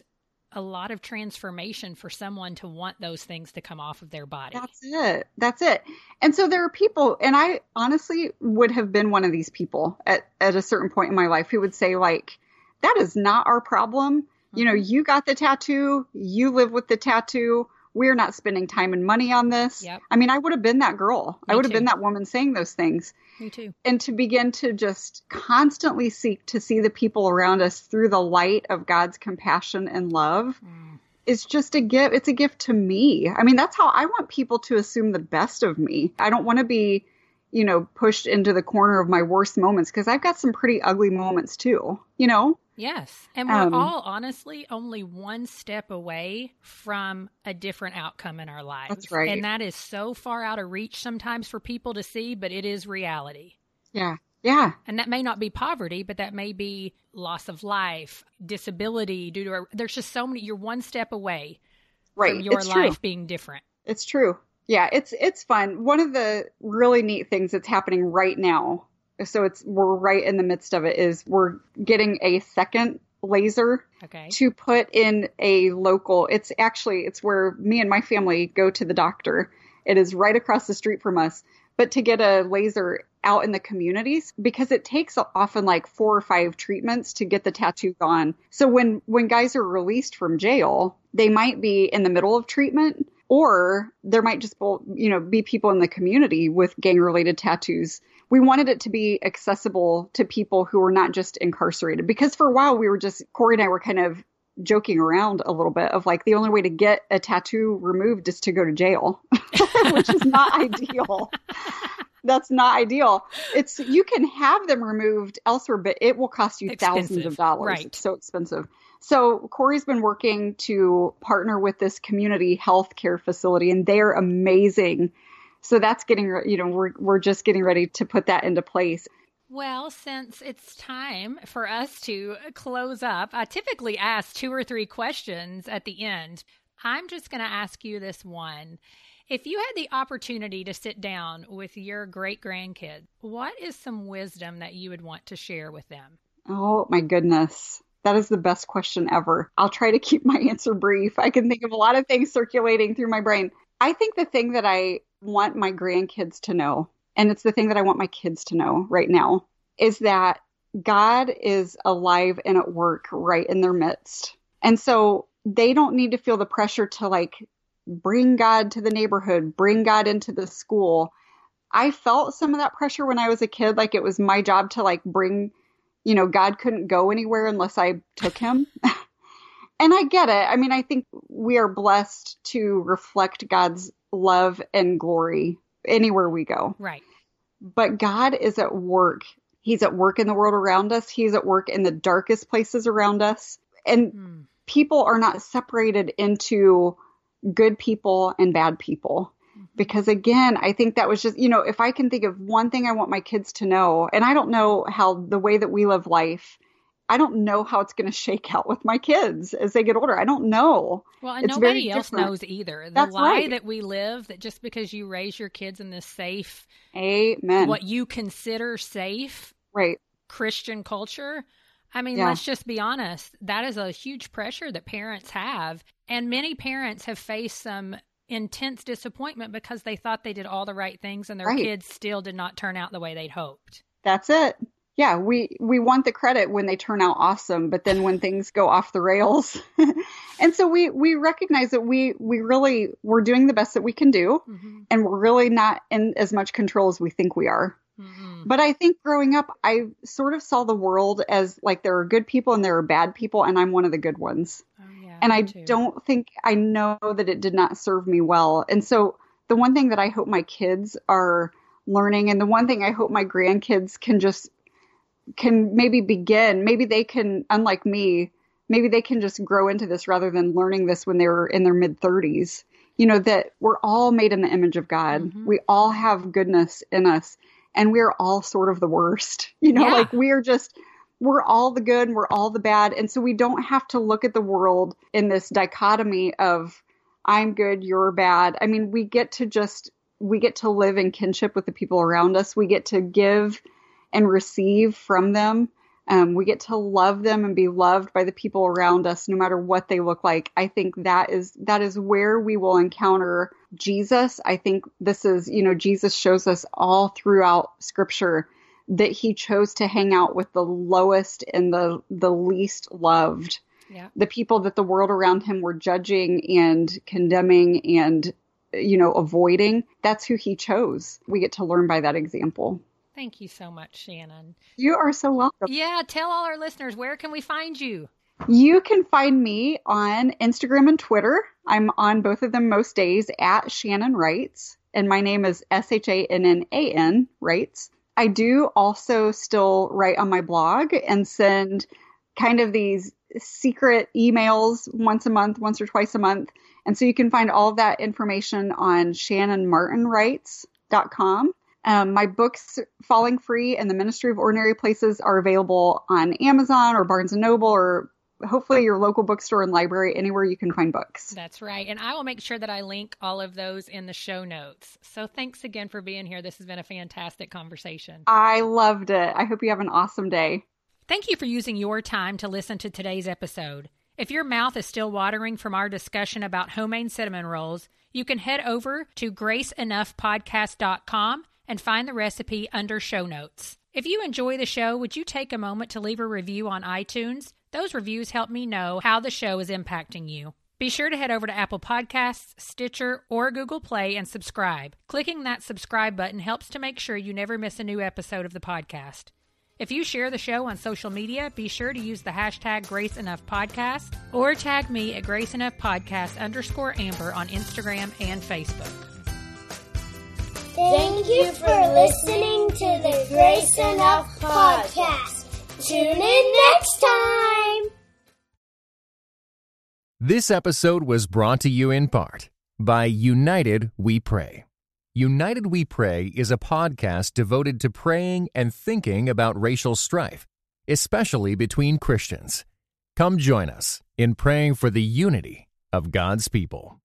a lot of transformation for someone to want those things to come off of their body. That's it. That's it. And so there are people, and I honestly would have been one of these people at, at a certain point in my life who would say, like, that is not our problem. You know, mm-hmm. you got the tattoo, you live with the tattoo. We're not spending time and money on this. Yep. I mean, I would have been that girl. I Me would have been that woman saying those things. Me too. And to begin to just constantly seek to see the people around us through the light of God's compassion and love Mm. is just a gift. It's a gift to me. I mean, that's how I want people to assume the best of me. I don't want to be, you know, pushed into the corner of my worst moments because I've got some pretty ugly moments too, you know? Yes. And we're Um, all honestly only one step away from a different outcome in our lives. That's right. And that is so far out of reach sometimes for people to see, but it is reality. Yeah. Yeah. And that may not be poverty, but that may be loss of life, disability due to a, there's just so many you're one step away Right. from your it's life true. being different. It's true. Yeah, it's it's fun. One of the really neat things that's happening right now, so it's we're right in the midst of it, is we're getting a second laser Okay. to put in a local. It's actually it's where me and my family go to the doctor. It is right across the street from us. But to get a laser out in the communities because it takes often like four or five treatments to get the tattoo gone. So when when guys are released from jail, they might be in the middle of treatment or there might just be, you know be people in the community with gang related tattoos we wanted it to be accessible to people who were not just incarcerated. Because for a while we were just corey and i were kind of joking around a little bit of like the only way to get a tattoo removed is to go to jail which is not ideal. That's not ideal. It's you can have them removed elsewhere but it will cost you thousands of dollars. Right. it's so expensive. So Corey's been working to partner with this community health care facility, and they're amazing. So that's getting, re- you know, we're we're just getting ready to put that into place. Well, since it's time for us to close up, I typically ask two or three questions at the end. I'm just going to ask you this one. If you had the opportunity to sit down with your great grandkids, what is some wisdom that you would want to share with them? Oh my goodness. That is the best question ever. I'll try to keep my answer brief. I can think of a lot of things circulating through my brain. I think the thing that I want my grandkids to know, and it's the thing that I want my kids to know right now, is that God is alive and at work right in their midst. And so they don't need to feel the pressure to like bring God to the neighborhood, bring God into the school. I felt some of that pressure when I was a kid. Like it was my job to like bring you know, God couldn't go anywhere unless I took him. and I get it. I mean, I think we are blessed to reflect God's love and glory anywhere we go. Right. But God is at work. He's at work in the world around us. He's at work in the darkest places around us. And mm. people are not separated into good people and bad people. Mm-hmm. Because again, I think that was just, you know, if I can think of one thing I want my kids to know, and I don't know how the way that we live life I don't know how it's going to shake out with my kids as they get older. I don't know. Well, and it's nobody else different. knows either. The That's lie right. that we live that just because you raise your kids in this safe, amen, what you consider safe, right, Christian culture. I mean, yeah. let's just be honest. That is a huge pressure that parents have, and many parents have faced some intense disappointment because they thought they did all the right things and their right. kids still did not turn out the way they'd hoped. That's it yeah, we we want the credit when they turn out awesome, but then when things go off the rails, and so we we recognize that we we really we're doing the best that we can do, mm-hmm. and we're really not in as much control as we think we are. Mm-hmm. But I think growing up, I sort of saw the world as like there are good people and there are bad people, and I'm one of the good ones. Oh, yeah, and I too. don't think I know that it did not serve me well. And so the one thing that I hope my kids are learning, and the one thing I hope my grandkids can just can maybe begin, maybe they can, unlike me, maybe they can just grow into this rather than learning this when they were in their mid 30s. You know, that we're all made in the image of God. Mm-hmm. We all have goodness in us, and we're all sort of the worst. You know, yeah. like we're just, we're all the good and we're all the bad. And so we don't have to look at the world in this dichotomy of, I'm good, you're bad. I mean, we get to just, we get to live in kinship with the people around us. We get to give and receive from them. Um, we get to love them and be loved by the people around us, no matter what they look like. I think that is that is where we will encounter Jesus. I think this is, you know, Jesus shows us all throughout Scripture that he chose to hang out with the lowest and the the least loved. Yeah. The people that the world around him were judging and condemning and you know avoiding. That's who he chose. We get to learn by that example. Thank you so much, Shannan. You are so welcome. Yeah, tell all our listeners where can we find you? You can find me on Instagram and Twitter. I'm on both of them most days at Shannan Writes, and my name is S H A N N A N Writes. I do also still write on my blog and send kind of these secret emails once a month, once or twice a month. And so you can find all of that information on shannanmartinwrites.com. Um, my books, Falling Free and The Ministry of Ordinary Places, are available on Amazon or Barnes and Noble or hopefully your local bookstore and library, anywhere you can find books. That's right. And I will make sure that I link all of those in the show notes. So thanks again for being here. This has been a fantastic conversation. I loved it. I hope you have an awesome day. Thank you for using your time to listen to today's episode. If your mouth is still watering from our discussion about homemade cinnamon rolls, you can head over to graceenoughpodcast.com and find the recipe under show notes. If you enjoy the show, would you take a moment to leave a review on iTunes? Those reviews help me know how the show is impacting you. Be sure to head over to Apple Podcasts, Stitcher, or Google Play and subscribe. Clicking that subscribe button helps to make sure you never miss a new episode of the podcast. If you share the show on social media, be sure to use the hashtag Grace Enough Podcast or tag me at Grace Enough Podcast underscore Amber on Instagram and Facebook. Thank you for listening to the Grace Enough podcast. Tune in next time. This episode was brought to you in part by United We Pray. United We Pray is a podcast devoted to praying and thinking about racial strife, especially between Christians. Come join us in praying for the unity of God's people.